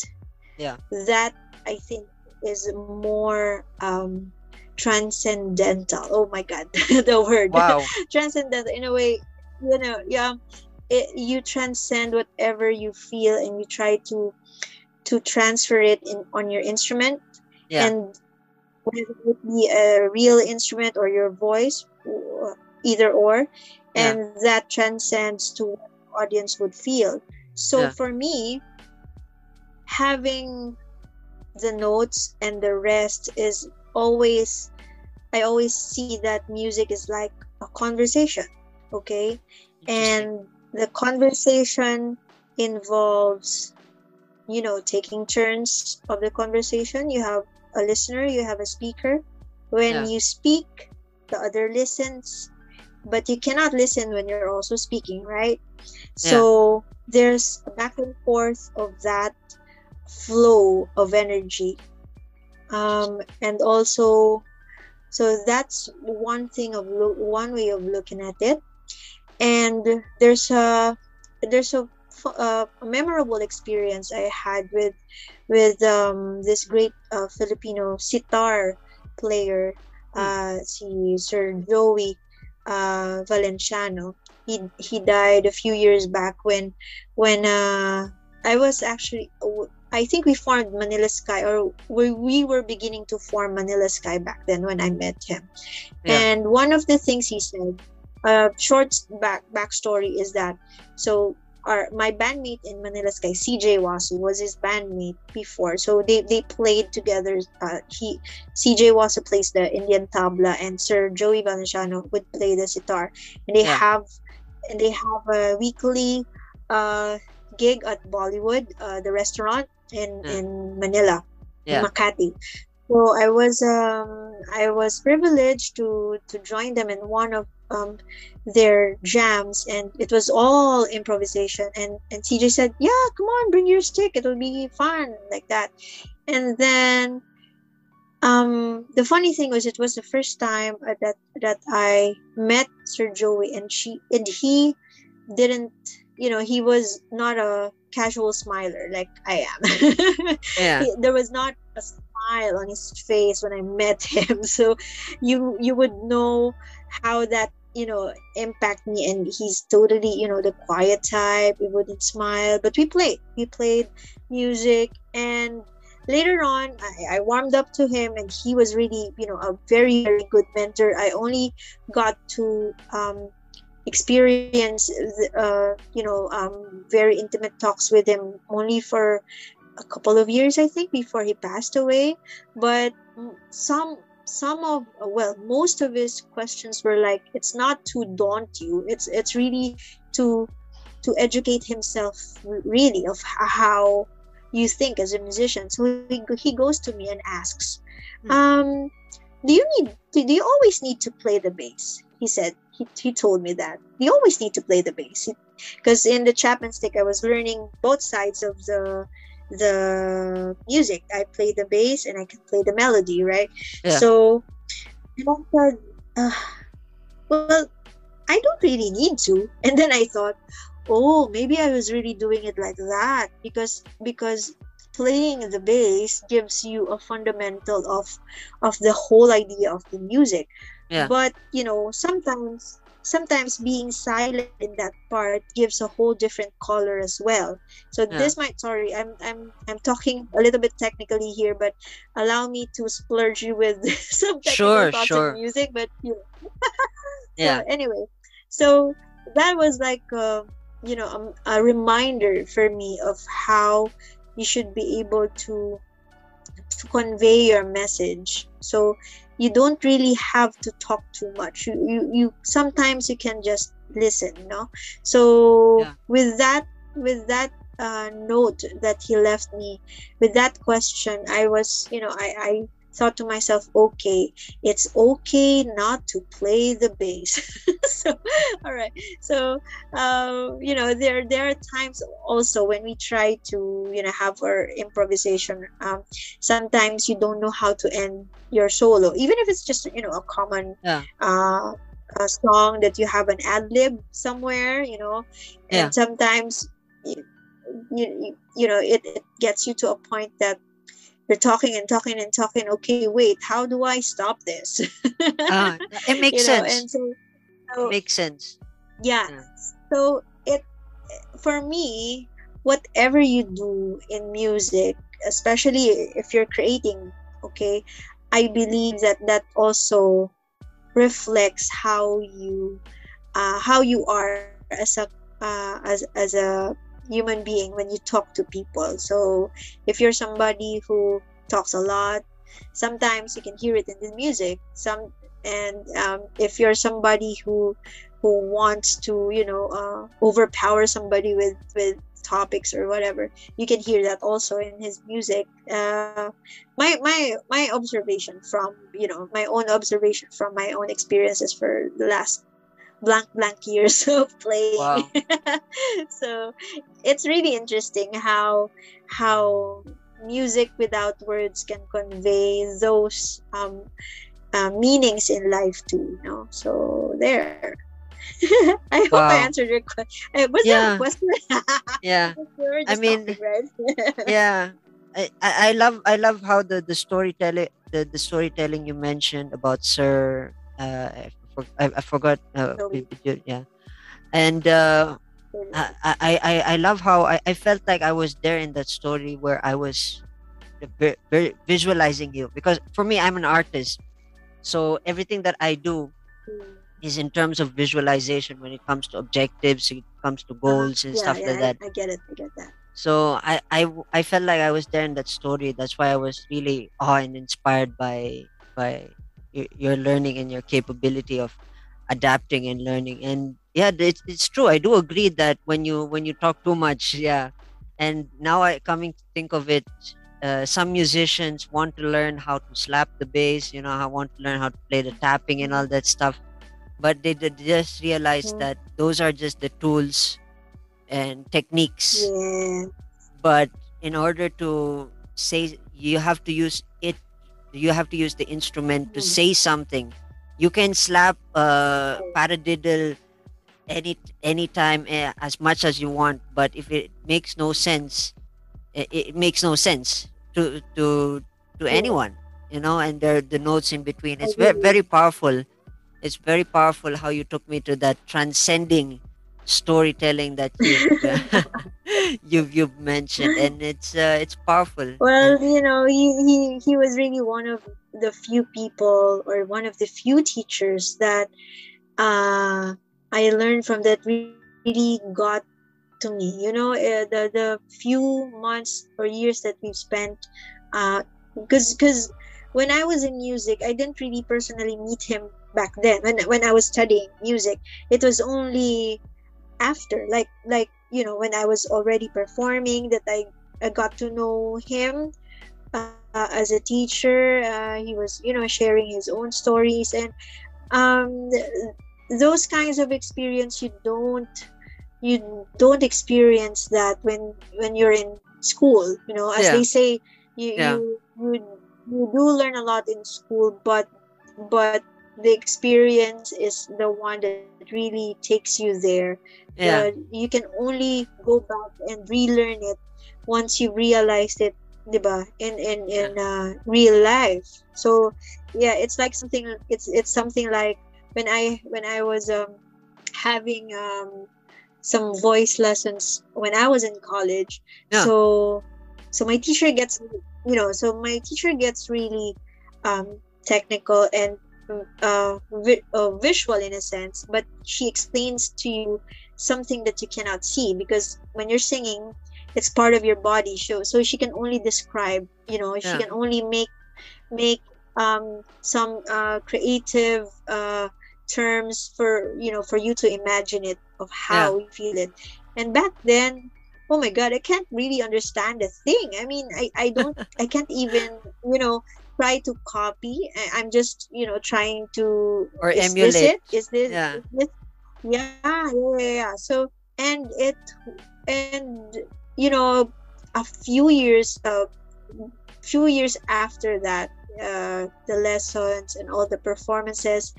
Yeah. that i think is more um transcendental oh my god [LAUGHS] the word Wow. [LAUGHS] transcendental in a way you know yeah it, you transcend whatever you feel and you try to to transfer it in on your instrument Yeah. and whether it be a real instrument or your voice uh, either or Yeah. and that transcends to what the audience would feel so Yeah. for me having the notes and the rest is always i always see that music is like a conversation okay and the conversation involves you know taking turns of the conversation you have a listener you have a speaker. When Yeah. you speak the other listens but you cannot listen when you're also speaking right? So there's a back and forth of that flow of energy. Um and also so that's one thing of lo- one way of looking at it. And there's a there's a, uh, a memorable experience I had with with um, this great uh, Filipino sitar player, uh, si Sir Joey uh, Valenciano. He he died a few years back when when uh, I was actually I think we formed Manila Sky or we, we were beginning to form Manila Sky back then when I met him. Yeah. And one of the things he said uh, short back backstory is that so our my bandmate in Manila Sky, CJ Wasu, was his bandmate before. So they, they played together. Uh, he CJ Wasu plays the Indian tabla, and Sir Joey Valenciano would play the sitar. And they Yeah. have and they have a weekly uh, gig at Bollywood, uh, the restaurant in Yeah. in Manila, Yeah. in Makati. So I was um I was privileged to to join them in one of um their jams and it was all improvisation and and TJ said yeah come on bring your stick it'll be fun like that and then um the funny thing was it was the first time uh, that that I met Sir Joey and she and he didn't you know he was not a casual smiler like I am [LAUGHS] Yeah. he- there was not a smile on his face when I met him. [LAUGHS] So you you would know how that you know impact me. And he's totally you know the quiet type. He wouldn't smile, but we played. We played music, and later on I, I warmed up to him, and he was really you know a very very good mentor. I only got to um, experience uh, you know um, very intimate talks with him only for a couple of years i think before he passed away but some some of well most of his questions were like it's not to daunt you. It's it's really to to educate himself really of how you think as a musician. So he, he goes to me and asks Hmm. um do you need do, do you always need to play the bass? He said he, he told me that. You always need to play the bass? Because in the chapman stick i was learning both sides of the the music i play the bass and i can play the melody right Yeah. so I uh, well i don't really need to [LAUGHS] and then i thought oh maybe i was really doing it like that because because playing the bass gives you a fundamental of of the whole idea of the music Yeah. but you know sometimes sometimes being silent in that part gives a whole different color as well so Yeah. this might sorry i'm i'm i'm talking a little bit technically here but allow me to splurge you with [LAUGHS] some technical Sure, thoughts sure. music but you know. [LAUGHS] Yeah. so anyway so that was like uh, you know um, a reminder for me of how you should be able to to convey your message so you don't really have to talk too much you you, you sometimes you can just listen you know so Yeah. with that with that uh, note that he left me with that question i was you know i i thought to myself okay it's okay not to play the bass [LAUGHS] so all right so uh, you know there there are times also when we try to you know have our improvisation um, sometimes you don't know how to end your solo even if it's just you know a common Yeah. uh, a song that you have an ad lib somewhere you know and Yeah. sometimes you, you, you know it, it gets you to a point that you're talking and talking and talking okay wait how do i stop this [LAUGHS] Ah, it makes You know, sense. and so, so makes sense. yeah Yeah. so it for me whatever you do in music especially if you're creating okay i believe that that also reflects how you uh, how you are as a uh, as as a human being when you talk to people. So if you're somebody who talks a lot sometimes you can hear it in the music. Some and um, if you're somebody who who wants to you know uh, overpower somebody with with topics or whatever you can hear that also in his music. Uh, my my my observation from you know my own observation from my own experiences for the last blank blank years [LAUGHS] of playing Wow. [LAUGHS] so it's really interesting how how music without words can convey those um, uh, meanings in life too you know so there [LAUGHS] i hope i answered your question was Yeah. that a question Yeah. I mean, talking, right? yeah I, I love I love how the the storytelling the, the storytelling you mentioned about Sir uh for, I, I forgot uh, yeah. And uh I, I, I love how I, I felt like I was there in that story where I was visualizing you. Because for me I'm an artist. So everything that I do is in terms of visualization when it comes to objectives it comes to goals and Yeah, stuff yeah, like that. I, I get it. I get that. so I, I I felt like I was there in that story. That's why I was really awe and inspired by by your, learning and your capability of adapting and learning. And yeah, it's, it's true. I do agree that when you when you talk too much, [LAUGHS] yeah. And now I coming to think of it, uh, some musicians want to learn how to slap the bass. You know, I want to learn how to play the tapping and all that stuff. But they, they just realize that those are just the tools and techniques Yeah. but in order to say you have to use it you have to use the instrument to Mhm. say something. You can slap uh paradiddle any anytime uh, as much as you want but if it makes no sense it, it makes no sense to to to anyone you know and there the notes in between. It's very very powerful. It's very powerful how you took me to that transcending storytelling that you [LAUGHS] [LAUGHS] you've you've mentioned and it's uh, it's powerful Well, you know, he, he he was really one of the few people or one of the few teachers that uh I learned from that really got to me. You know, uh, the the few months or years that we've spent uh because because when I was in music, I didn't really personally meet him back then when when I was studying music. It was only after like like you know when I was already performing that I I got to know him uh, as a teacher. Uh, he was, you know, sharing his own stories, and um, th- those kinds of experience you don't you don't experience that when when you're in school. You know, as Yeah. they say, you Yeah. you you you do learn a lot in school, but but the experience is the one that really takes you there yeah. You can only go back and relearn it once you realize it diba in in in uh, real life. So yeah it's like something it's it's something like when i when i was um having um some voice lessons when i was in college. Yeah. so so my teacher gets you know so my teacher gets really um technical and uh, vi- uh visual in a sense but she explains to you something that you cannot see because when you're singing it's part of your body so so she can only describe you know she Yeah. can only make make um some uh creative uh terms for you know for you to imagine it of how you feel it and back then oh my god i can't really understand a thing i mean i i don't [LAUGHS] i can't even you know try to copy I, i'm just you know trying to Or is emulate. this it is this, Yeah. is this yeah, yeah yeah so and it and you know a few years uh few years after that uh the lessons and all the performances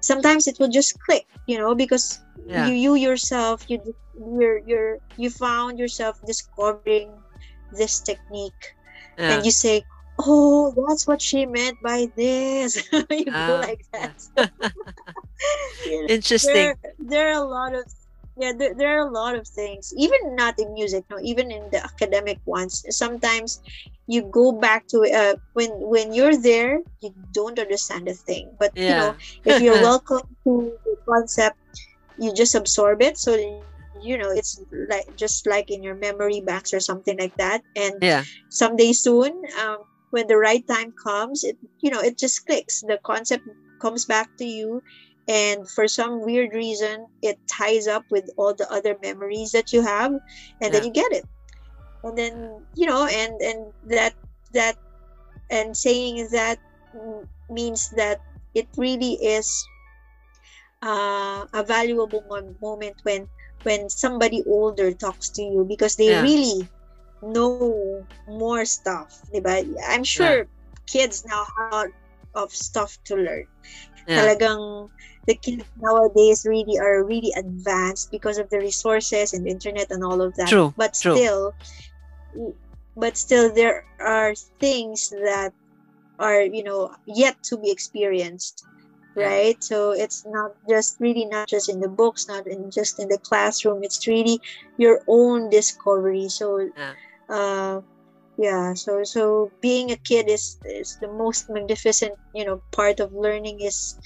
sometimes it will just click you know because Yeah. you you yourself you you're you're you found yourself discovering this technique Yeah. and you say oh that's what she meant by this. [LAUGHS] You go Ah, like that. [LAUGHS] Interesting. there, there are a lot of yeah there, there are a lot of things even not in music no even in the academic ones. Sometimes you go back to uh, when when you're there you don't understand a thing. But you know if you're [LAUGHS] welcome to the concept you just absorb it. So you know it's like just like in your memory banks or something like that. And Yeah. someday soon um, when the right time comes it you know it just clicks. The concept comes back to you and for some weird reason it ties up with all the other memories that you have and then you get it. And then you know and and that that and saying that means that it really is uh, a valuable moment when when somebody older talks to you because they Yeah. really know more stuff diba? i'm sure kids now have a lot of stuff to learn Yeah. talagang the kids nowadays really are really advanced because of the resources and the internet and all of that True, but true. still but still there are things that are you know yet to be experienced Yeah. right so it's not just really not just in the books not in just in the classroom it's really your own discovery so Yeah. Uh yeah so so being a kid is is the most magnificent you know part of learning is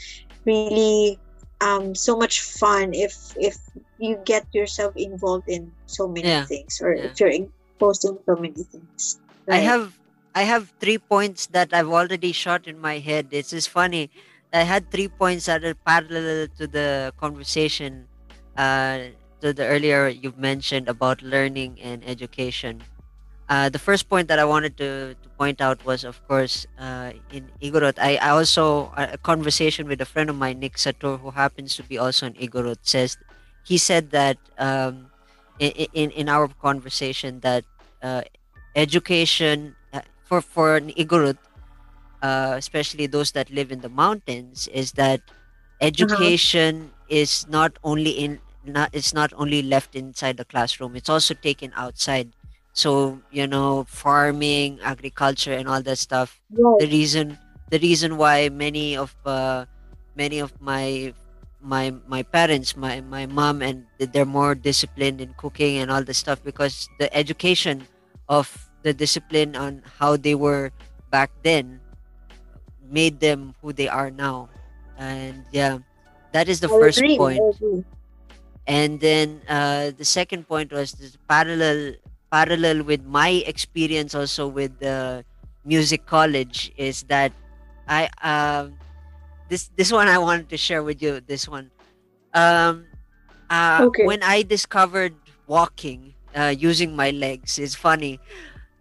really um so much fun if if you get yourself involved in so many Yeah. things or Yeah. if you're exposed in so many things I have I have three points that I've already shot in my head. this is funny. I had three points that are parallel to the conversation uh, to the earlier you've mentioned about learning and education. Uh, the first point that I wanted to, to point out was, of course, uh, in Igorot. I, I also a a conversation with a friend of mine, Nick Sator, who happens to be also in Igorot, says he said that um, in, in our conversation that uh, education uh, for for an Igorot, uh, especially those that live in the mountains, is that education is not only in not it's not only left inside the classroom; it's also taken outside. So you know, farming, agriculture, and all that stuff. Right. the reason the reason why many of uh, many of my my my parents my my mom and they're more disciplined in cooking and all this stuff because the education of the discipline on how they were back then made them who they are now. And yeah that is the I first agree, point. and then uh, the second point was this parallel parallel with my experience also with the music college is that i um this this one i wanted to share with you this one um uh, Okay. when i discovered walking uh, using my legs is funny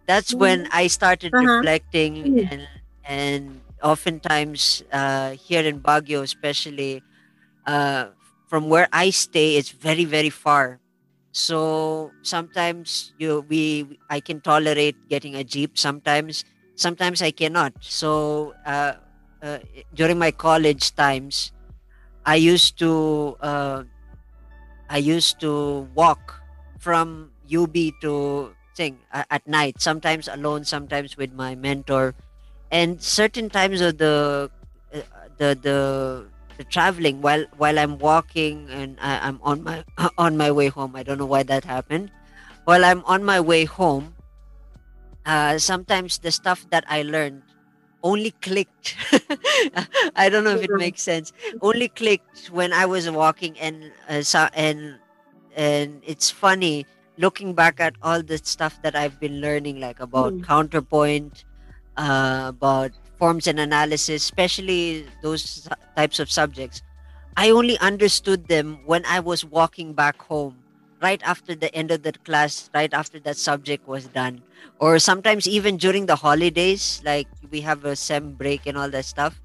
that's when i started Uh-huh. reflecting Mm. and and oftentimes uh, here in baguio especially uh, from where I stay, it's very very far. So sometimes you we I can tolerate getting a jeep. Sometimes sometimes I cannot. So uh, uh, during my college times, I used to uh, I used to walk from UB to thing uh, at night. Sometimes alone, sometimes with my mentor. And certain times of the uh, the the the traveling while while I'm walking and I, I'm on my [LAUGHS] on my way home. I don't know why that happened. While I'm on my way home, uh, sometimes the stuff that I learned only clicked. [LAUGHS] I don't know if it makes sense. Only clicked when I was walking and uh, so, and and it's funny looking back at all the stuff that I've been learning, like about Mm. counterpoint, uh, about forms and analysis, especially those types of subjects. I only understood them when I was walking back home, right after the end of the class, right after that subject was done, or sometimes even during the holidays, like we have a sem break and all that stuff.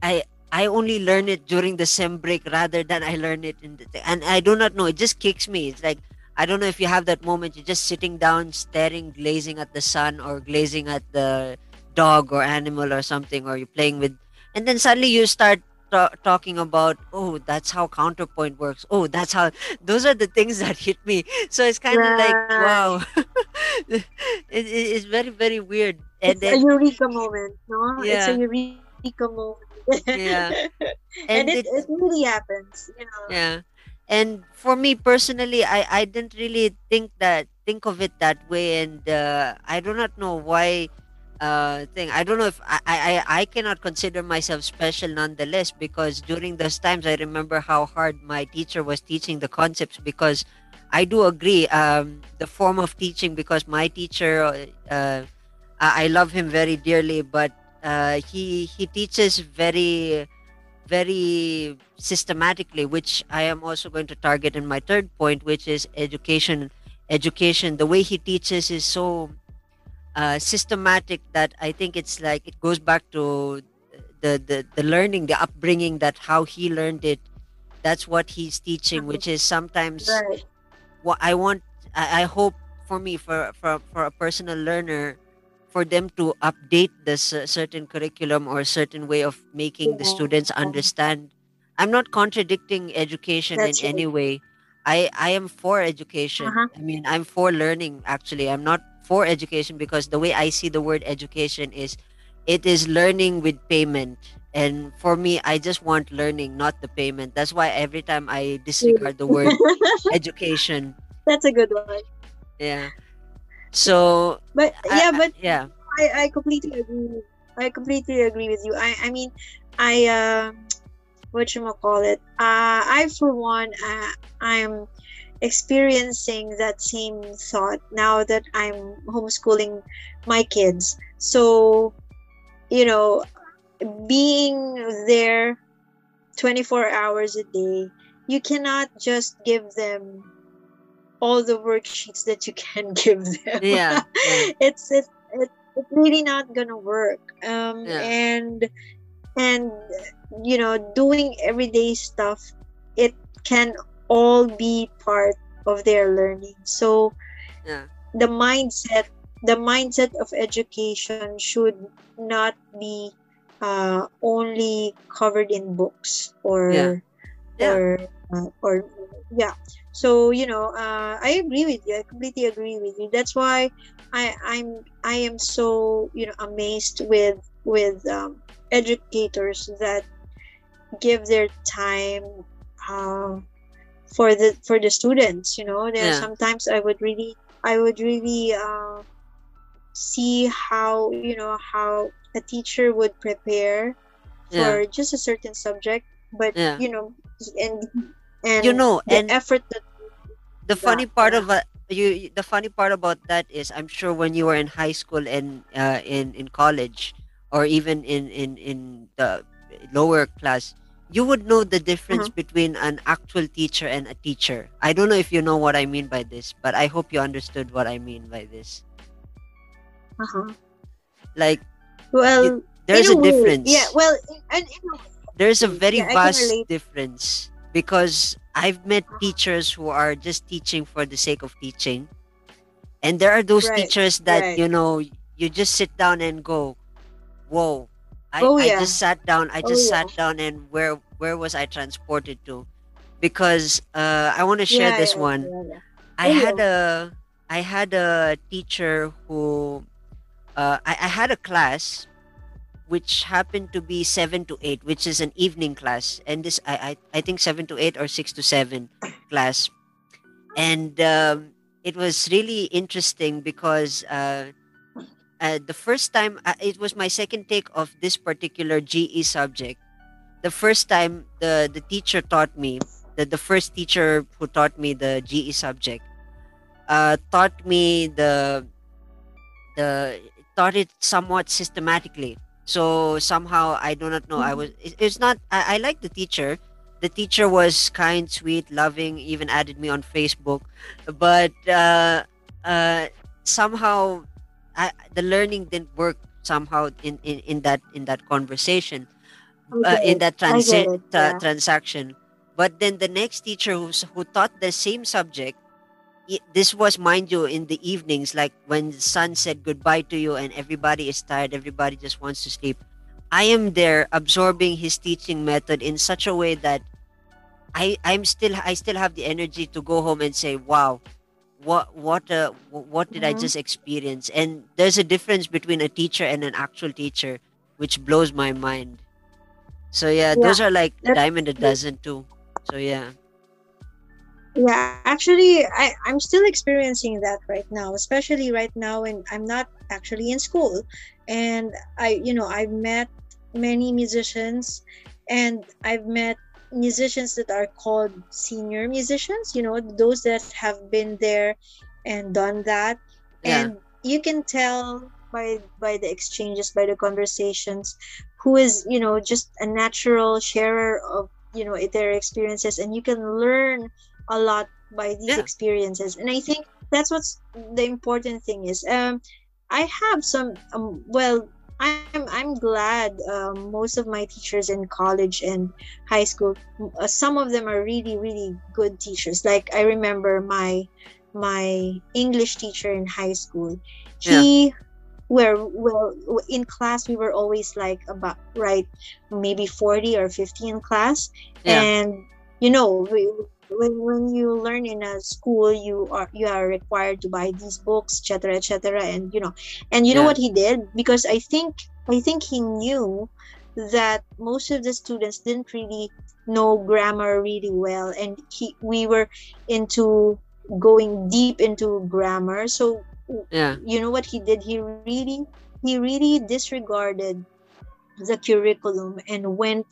I I only learn it during the sem break rather than I learn it in the and I do not know. It just kicks me. It's like I don't know if you have that moment. You're just sitting down, staring, glazing at the sun or glazing at the dog or animal or something, or you're playing with, and then suddenly you start ta- talking about, oh, that's how counterpoint works. Oh, that's how. Those are the things [LAUGHS] that hit me. So it's kind of like wow. [LAUGHS] it, it, it's very very weird. And it's a then eureka moment, no? It's a Yeah. eureka moment. Yeah. [LAUGHS] and, And it, it- it really happens, you know. yeah and for me personally i i didn't really think that think of it that way and uh, i do not know why uh thing. I don't know if I, I i cannot consider myself special nonetheless because during those times i remember how hard my teacher was teaching the concepts because i do agree um the form of teaching because my teacher uh i I love him very dearly but uh he he teaches very very systematically which i am also going to target in my third point which is education. Education the way he teaches is so uh, systematic that i think it's like it goes back to the, the the learning the upbringing that how he learned it. That's what he's teaching which is sometimes Right. what I want I, I hope for me for, for for a personal learner for them to update this cer- certain curriculum or a certain way of making the students understand. I'm not contradicting education That's in any way. I I am for education. Uh-huh. I mean I'm for learning actually. I'm not for education because the way I see the word education is it is learning with payment and for me I just want learning not the payment that's why every time I disregard the word [LAUGHS] education That's a good one. yeah. So But yeah, I- but yeah, I, I completely agree. I completely agree with you. I, I mean, I uh, what you call it? Uh, I for one, uh, I'm experiencing that same thought now that I'm homeschooling my kids. So, you know, being there 24 hours a day, you cannot just give them all the worksheets that you [LAUGHS] can give them yeah, yeah, [LAUGHS] it's it's it's really not gonna work um Yeah. and and you know doing everyday stuff it can all be part of their learning. So yeah, the mindset the mindset of education should not be uh, only covered in books or Yeah. Yeah. or uh, or yeah. So you know uh, i agree with you. I completely agree with you. That's why i i'm i am so you know amazed with with um, educators that give their time uh, for the for the students you know there Yeah. sometimes i would really i would really uh, see how you know how a teacher would prepare for just a certain subject but Yeah. you know and and You know, the and effort that the funny part yeah. of uh, you, the funny part about that is, I'm sure when you were in high school and uh, in in college, or even in in in the lower class, you would know the difference Uh-huh. between an actual teacher and a teacher. I don't know if you know what I mean by this, but I hope you understood what I mean by this. uh-huh. Like well there's a way, difference. yeah well and there's a very yeah, vast difference because I've met Uh-huh. teachers who are just teaching for the sake of teaching. And there are those Right, teachers that, right. you know, you just sit down and go, Whoa. I, Oh, I just sat down. I Oh, just yeah. sat down and where where was I transported to? Because uh, I want to share yeah, this yeah, one. yeah, yeah. I Oh, had a I had a teacher who uh, I, I had a class which happened to be seven to eight, which is an evening class, and this I I, I think seven to eight or six to seven class, and um, it was really interesting because uh, uh, the first time uh, it was my second take of this particular GE subject. The first time the the teacher taught me the, the first teacher who taught me the GE subject uh, taught me the the taught it somewhat systematically. So somehow I do not know. I was it- it's not. I, I like the teacher. The teacher was kind, sweet, loving. Even added me on Facebook, but uh, uh, somehow I, the learning didn't work somehow in, in, in that in that conversation uh, in that transi- it, tra- transaction. But then the next teacher who's, who taught the same subject, i- this was, mind you, in the evenings, like when the sun said goodbye to you and everybody is tired, everybody just wants to sleep. I am there absorbing his teaching method in such a way that I I'm still I still have the energy to go home and say, wow, what what uh, what did I Mhm. just experience? And there's a difference between a teacher and an actual teacher, which blows my mind. So yeah, Yeah, those are like that- dime in a dozen too. So yeah, Yeah, actually, I, I'm still experiencing that right now, especially right now when I'm not actually in school. And I, you know, I've met many musicians and I've met musicians that are called senior musicians, you know, those that have been there and done that. Yeah. And you can tell by by the exchanges, by the conversations, who is, you know, just a natural sharer of, you know, their experiences and you can learn a lot by these Yeah. experiences and i think that's what's the important thing is um i have some um, well i'm i'm glad um, most of my teachers in college and high school uh, some of them are really really good teachers. Like i remember my my english teacher in high school. He where well in class we were always like about right maybe 40 or 50 in class. Yeah. and you know we, when when you learn in a school you are you are required to buy these books etc etc and you know and you know what he did? Because i think i think he knew that most of the students didn't really know grammar really well and he we were into going deep into grammar. So yeah, you know what he did? He really he really disregarded the curriculum and went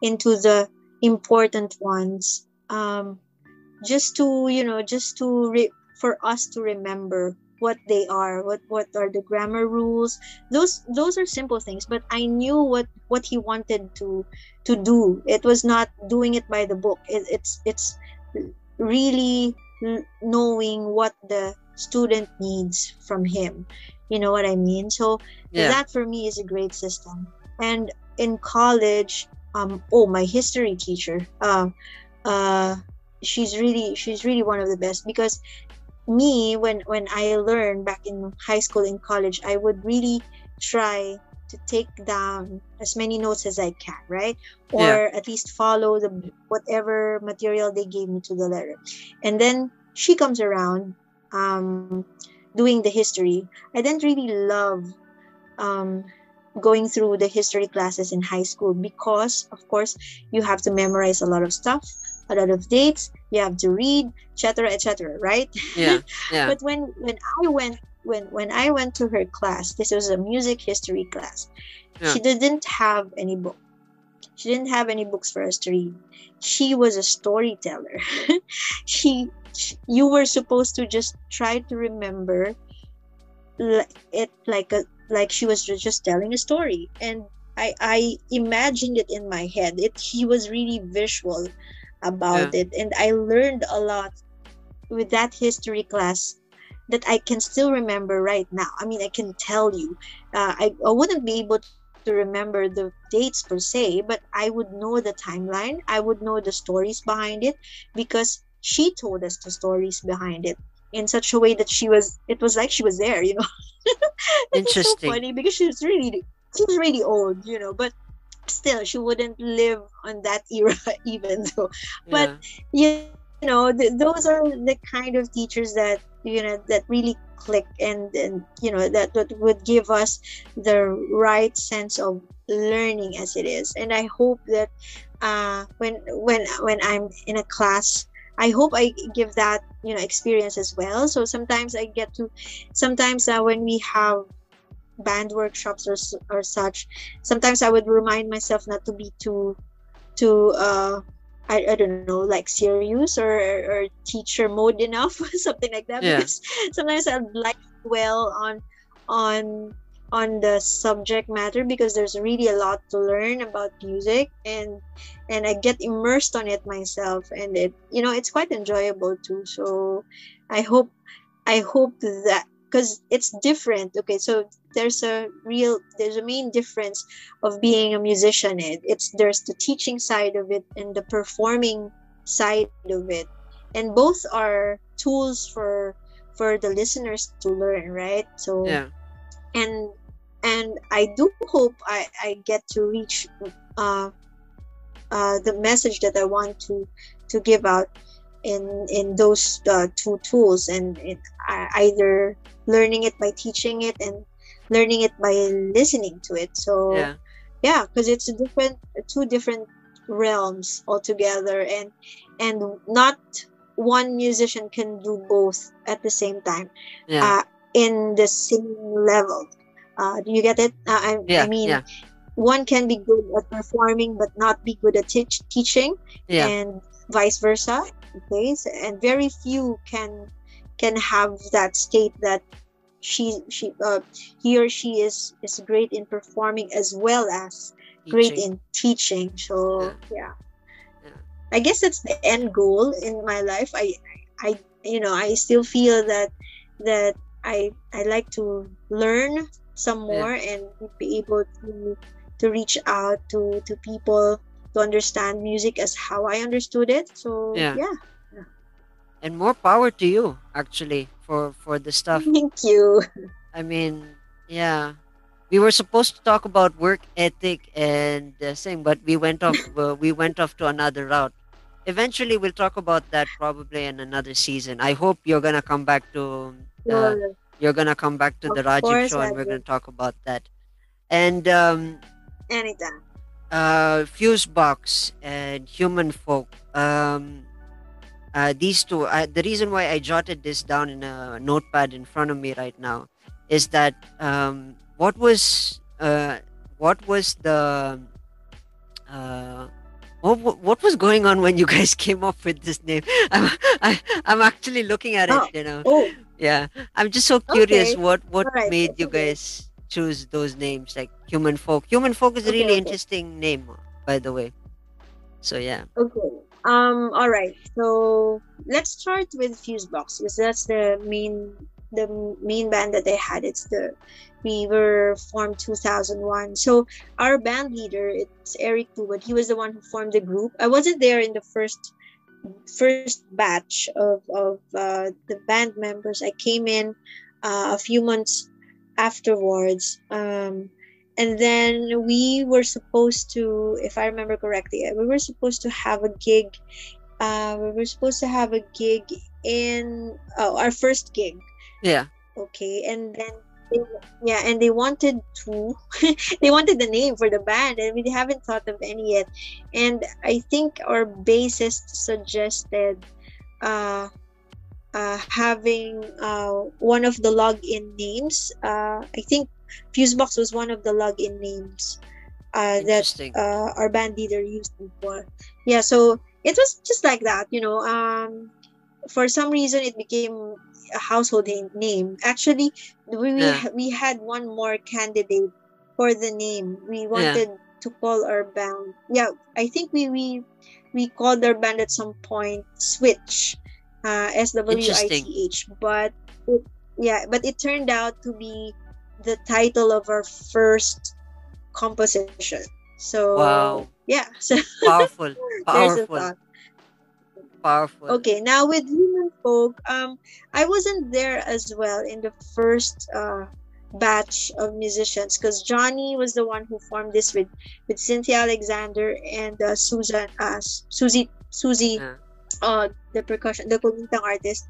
into the important ones um just to you know just to re- for us to remember what they are what what are the grammar rules. Those those are simple things but i knew what what he wanted to to do. It was not doing it by the book. It, it's it's really knowing what the student needs from him. You know what i mean? So yeah, that for me is a great system. And in college um oh my history teacher uh uh she's really she's really one of the best because me when when i learned back in high school and college i would really try to take down as many notes as i can right? Or at least follow the whatever material they gave me to the letter. And then she comes around um doing the history. I didn't really love um going through the history classes in high school because of course you have to memorize a lot of stuff a lot of dates you have to read etc etc right? Yeah, [LAUGHS] yeah, but when when i went when when i went to her class this was a music history class. Yeah. she didn't have any book. She didn't have any books for us to read. She was a storyteller. [LAUGHS] She, she you were supposed to just try to remember it like a like she was just telling a story. And i i imagined it in my head. It he was really visual about it. And i learned a lot with that history class that i can still remember right now. I mean i can tell you. Uh, I, I wouldn't be able to remember the dates per se but i would know the timeline. I would know the stories behind it because she told us the stories behind it in such a way that she was it was like she was there you know? [LAUGHS] Was so funny because she was really she was really old you know but still she wouldn't live on that era [LAUGHS] even though. But yeah, you know th- those are the kind of teachers that you know that really click and and you know that, that would give us the right sense of learning as it is. And i hope that uh when when when i'm in a class i hope i give that you know experience as well. So sometimes i get to sometimes uh, when we have band workshops or, or such. Sometimes i would remind myself not to be too too uh I, I don't know like serious or or teacher mode enough [LAUGHS] something like that. Yeah. because sometimes I'd like to dwell on on on the subject matter because there's really a lot to learn about music and and I get immersed on it myself and it you know it's quite enjoyable too. So I hope I hope that because it's different okay? So there's a real there's a main difference of being a musician it, it's there's the teaching side of it and the performing side of it. And both are tools for for the listeners to learn right? So Yeah. and and I do hope I, I get to reach uh, uh, the message that I want to to give out in in those uh, two tools and it, either learning it by teaching it and learning it by listening to it so Yeah. yeah because it's a different two different realms altogether and and not one musician can do both at the same time Yeah. uh, in the same level uh, do you get it uh, I, yeah. I mean yeah. one can be good at performing but not be good at teach, teaching Yeah. and vice versa okay so, and very few can can have that state that she she uh, he or she is is great in performing as well as great in teaching so yeah. Yeah. i guess that's the end goal in my life i i you know i still feel that that i i like to learn some Yeah. more and be able to to reach out to to people to understand music as how i understood it so Yeah. yeah and more power to you actually for for the stuff [LAUGHS] thank you I mean, yeah. We were supposed to talk about work ethic and uh, thing, but we went off. [LAUGHS] Uh, we went off to another route. Eventually, we'll talk about that probably in another season. I hope you're gonna come back to. Uh, Sure. you're gonna come back to the Of Rajiv course show, I and we're gonna talk about that. And um, anytime uh, Fuseboxx and Human Folk. Um, uh, these two. Uh, the reason why I jotted this down in a notepad in front of me right now is that um, what was uh, what was the uh, what, what what was going on when you guys [LAUGHS] came up with this name? [LAUGHS] I'm I, I'm actually looking at it. Oh. You know, oh yeah. I'm just so curious. Okay. What what Alright, made you guys choose those names like Human Folk? Human Folk is a Okay, really okay. interesting name, by the way. So yeah. Okay. Um. All right. So let's start with Fuseboxx because that's the main the main band that they had. It's the we were formed 2001. So our band leader it's Eric Tuwood. He was the one who formed the group. I wasn't there in the first first batch of of uh, the band members. I came in uh, a few months afterwards. Um, and then we were supposed to if i remember correctly we were supposed to have a gig uh, we were supposed to have a gig in oh, our first gig Yeah. okay and then yeah and they wanted to [LAUGHS] they wanted the name for the band and we haven't thought of any yet and i think our bassist suggested uh uh, having uh, one of the login names. Uh, I think Fuseboxx was one of the login names uh, that uh, our band leader used before. Yeah, so it was just like that, you know. Um, for some reason, it became a household name. Actually, we Yeah. we had one more candidate for the name. We wanted to call our band. Yeah, I think we we we called our band at some point Switch, uh, S W I T H. But it, yeah, but it turned out to be the title of our first composition. So Wow. yeah, [LAUGHS] so Powerful. [LAUGHS] Powerful. Powerful. Okay, now with human folk, um, I wasn't there as well in the first uh, batch of musicians because Johnny was the one who formed this with with Cynthia Alexander and uh, Susan, uh, Susie, Susie, uh, the percussion, the kumintang artist.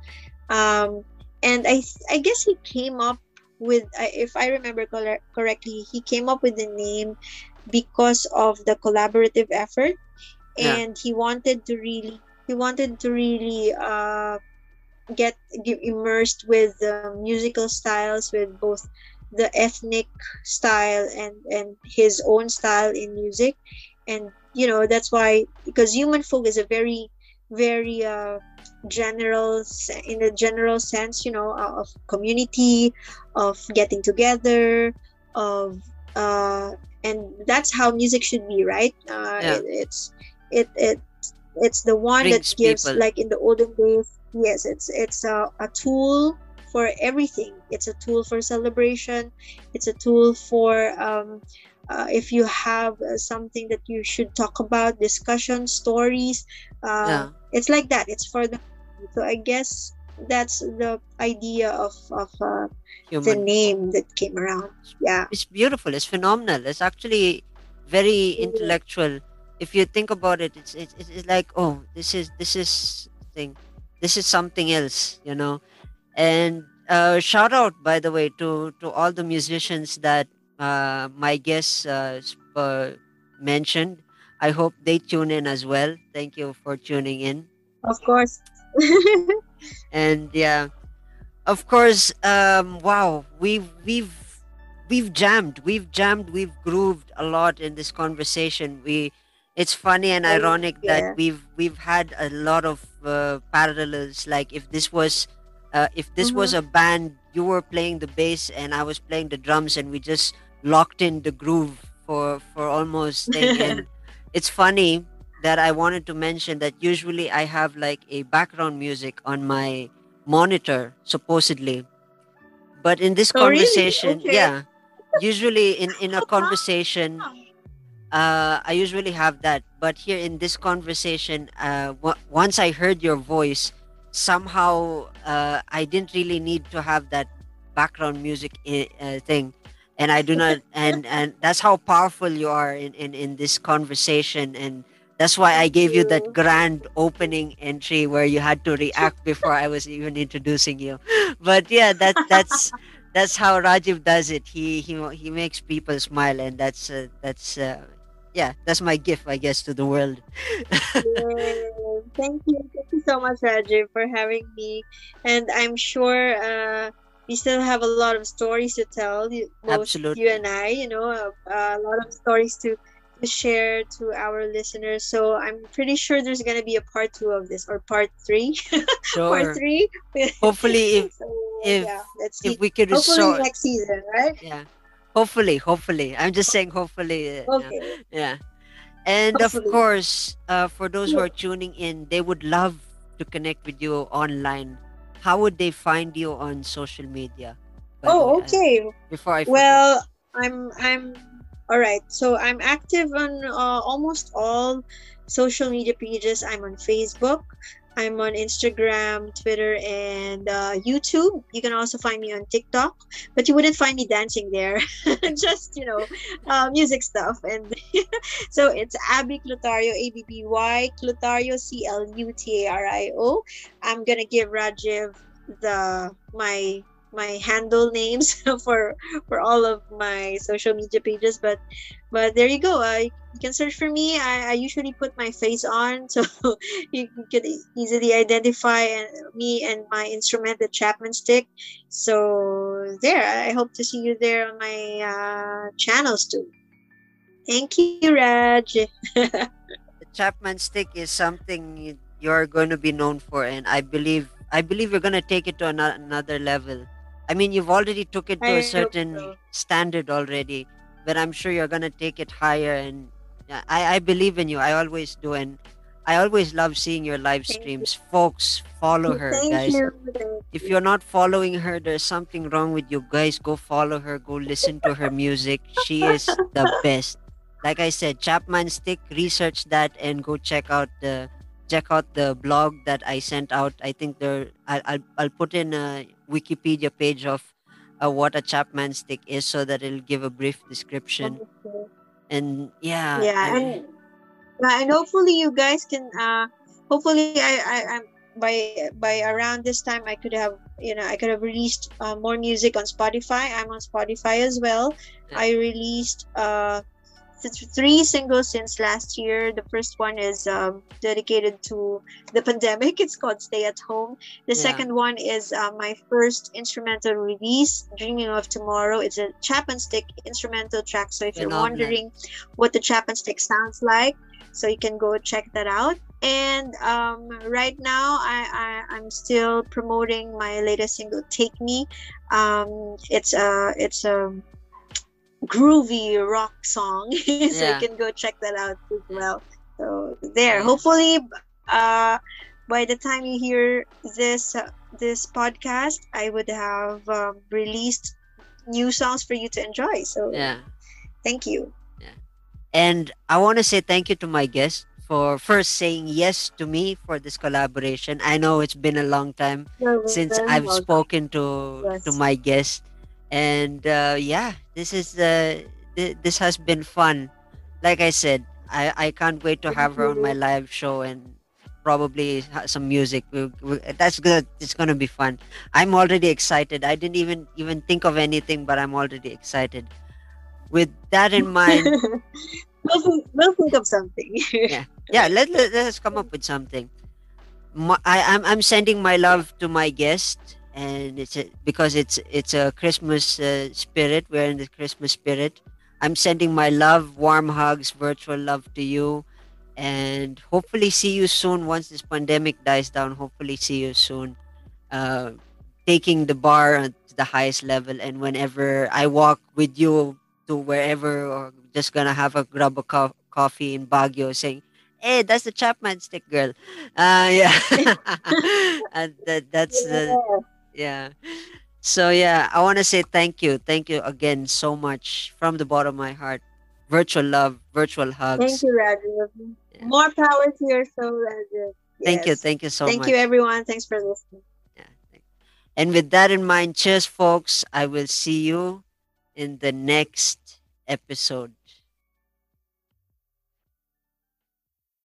Um, and I, I guess he came up with, if I remember corre- correctly, he came up with the name because of the collaborative effort, Yeah. and he wanted to really he wanted to really uh, get, get immersed with the musical styles with both the ethnic style and and his own style in music and you know that's why because human folk is a very very uh, general in a general sense you know uh, of community of getting together of uh, and that's how music should be right uh, Yeah. it, it's it it it's the one Brings that gives people. like in the olden days yes it's it's a, a tool for everything it's a tool for celebration it's a tool for um, uh, if you have uh, something that you should talk about discussion stories uh, Yeah. it's like that it's for the so i guess that's the idea of of uh, the name that came around yeah It's beautiful. It's phenomenal. It's actually very intellectual. If you think about it, it's it's, it's like oh, this is this is thing, this is something else, you know. And uh, shout out by the way to to all the musicians that uh, my guests uh, uh, mentioned. I hope they tune in as well. Thank you for tuning in. of course [LAUGHS] and yeah of course um wow we've we've we've jammed we've jammed we've grooved a lot in this conversation we it's funny and ironic yeah. that we've we've had a lot of uh, parallels like if this was uh, if this was a band you were playing the bass and i was playing the drums and we just locked in the groove for for almost and [LAUGHS] it's funny that I wanted to mention that usually I have like a background music on my monitor, supposedly. But in this Oh, really? conversation, Okay. yeah, usually in, [LAUGHS] in a conversation, uh, I usually have that. But here in this conversation, uh, w- once I heard your voice, somehow uh, I didn't really need to have that background music i- uh, thing. And I do not, [LAUGHS] and and that's how powerful you are in, in, in this conversation, and that's why I gave you you. that grand opening entry where you had to react before I was even introducing you. [LAUGHS] But yeah, that that's that's how Rajiv does it. He he he makes people smile, and that's uh, that's uh, yeah, that's my gift, I guess, to the world. Thank you. Thank you so much, Rajiv, for having me. And I'm sure uh, we still have a lot of stories to tell. you- Absolutely. you and I, you know, uh, a lot of stories to, to share to our listeners. So I'm pretty sure there's going to be a part two of this or part three. [LAUGHS] Sure. part three. Hopefully, [LAUGHS] if so, if- yeah, if we could Hopefully resort, next season, right? yeah. Hopefully, hopefully. I'm just saying, hopefully. uh, yeah. Okay. Yeah. And Hopefully. of course, uh, for those who are tuning in, they would love to connect with you online. How would they find you on social media? Oh, okay. Before I forget. Well, I'm I'm all right. So I'm active on uh, almost all social media pages. I'm on Facebook. I'm on Instagram, Twitter, and uh, YouTube. You can also find me on TikTok, but you wouldn't find me dancing there. [LAUGHS] Just you know, uh, music stuff. And [LAUGHS] so it's Abby Clutario, A B B Y Clutario, C L U T A R I O. I'm gonna give Rajiv the my my handle names [LAUGHS] for for all of my social media pages but but there you go. Uh, you can search for me. I, I usually put my face on [LAUGHS] so you can easily identify and me and my instrument the chapman stick. So there i hope to see you there on my uh, channels too. Thank you raj. [LAUGHS] The Chapman stick is something you- you're going to be known for, and I believe I believe you're going to take it to another level. I mean, you've already took it to I a certain so. standard already, but I'm sure you're going to take it higher. And uh, I I believe in you. I always do, and I always love seeing your live Thank you. streams. Folks, follow her, thank guys. you If you're not following her, there's something wrong with you guys. Go follow her. Go listen to her music. She is the [LAUGHS] best. Like I said, Chapman Stick. Research that and go check out the check out the blog that I sent out. I think there. I'll I'll, I'll put in a Wikipedia page of uh, what a Chapman Stick is, so that it'll give a brief description. And yeah, yeah I- and and hopefully you guys can uh hopefully i i i'm by by around this time i could have you know i could have released uh, more music on spotify. I'm on spotify as well. I released uh three singles since last year. The first one is um, dedicated to the pandemic. It's called "Stay at Home." The Yeah. second one is uh, my first instrumental release, "Dreaming of Tomorrow." It's a chapman stick instrumental track. So if you're wondering what the chapman stick sounds like, so you can go check that out. And um, right now, I, I I'm still promoting my latest single, "Take Me." Um, it's a it's a groovy rock song, [LAUGHS] so Yeah. you can go check that out as well. So there, hopefully, uh, by the time you hear this uh, this podcast, I would have um, released new songs for you to enjoy. So Yeah. thank you. And I want to say thank you to my guest for first saying yes to me for this collaboration. I know it's been a long time You're since I've welcome. spoken to to my guest, and uh, yeah, this is uh, th- this has been fun. Like I said, I I can't wait to have her on my live show and probably some music. We, we, that's good. It's gonna be fun. I'm already excited. I didn't even even think of anything, but I'm already excited. With that in mind, [LAUGHS] we'll, think, we'll think of something. [LAUGHS] Yeah. yeah let, let, let us come up with something my, I, I'm, I'm sending my love to my guest and it's a, because it's it's a christmas uh, spirit we're in the christmas spirit. I'm sending my love warm hugs virtual love to you. And hopefully see you soon once this pandemic dies down. Hopefully see you soon. Uh, taking the bar to the highest level. And whenever i walk with you to wherever or just gonna have a grab a co- coffee in Baguio saying hey that's the chapman stick girl. Uh yeah. [LAUGHS] And that, that's the yeah so yeah i want to say thank you thank you again so much from the bottom of my heart virtual love virtual hugs Thank you, Rajiv. Yeah. More power to your soul, Rajiv. thank you thank you so Thank much Thank you, everyone. Thanks for listening. Yeah, thank- And with that in mind, cheers, folks. I will see you in the next episode.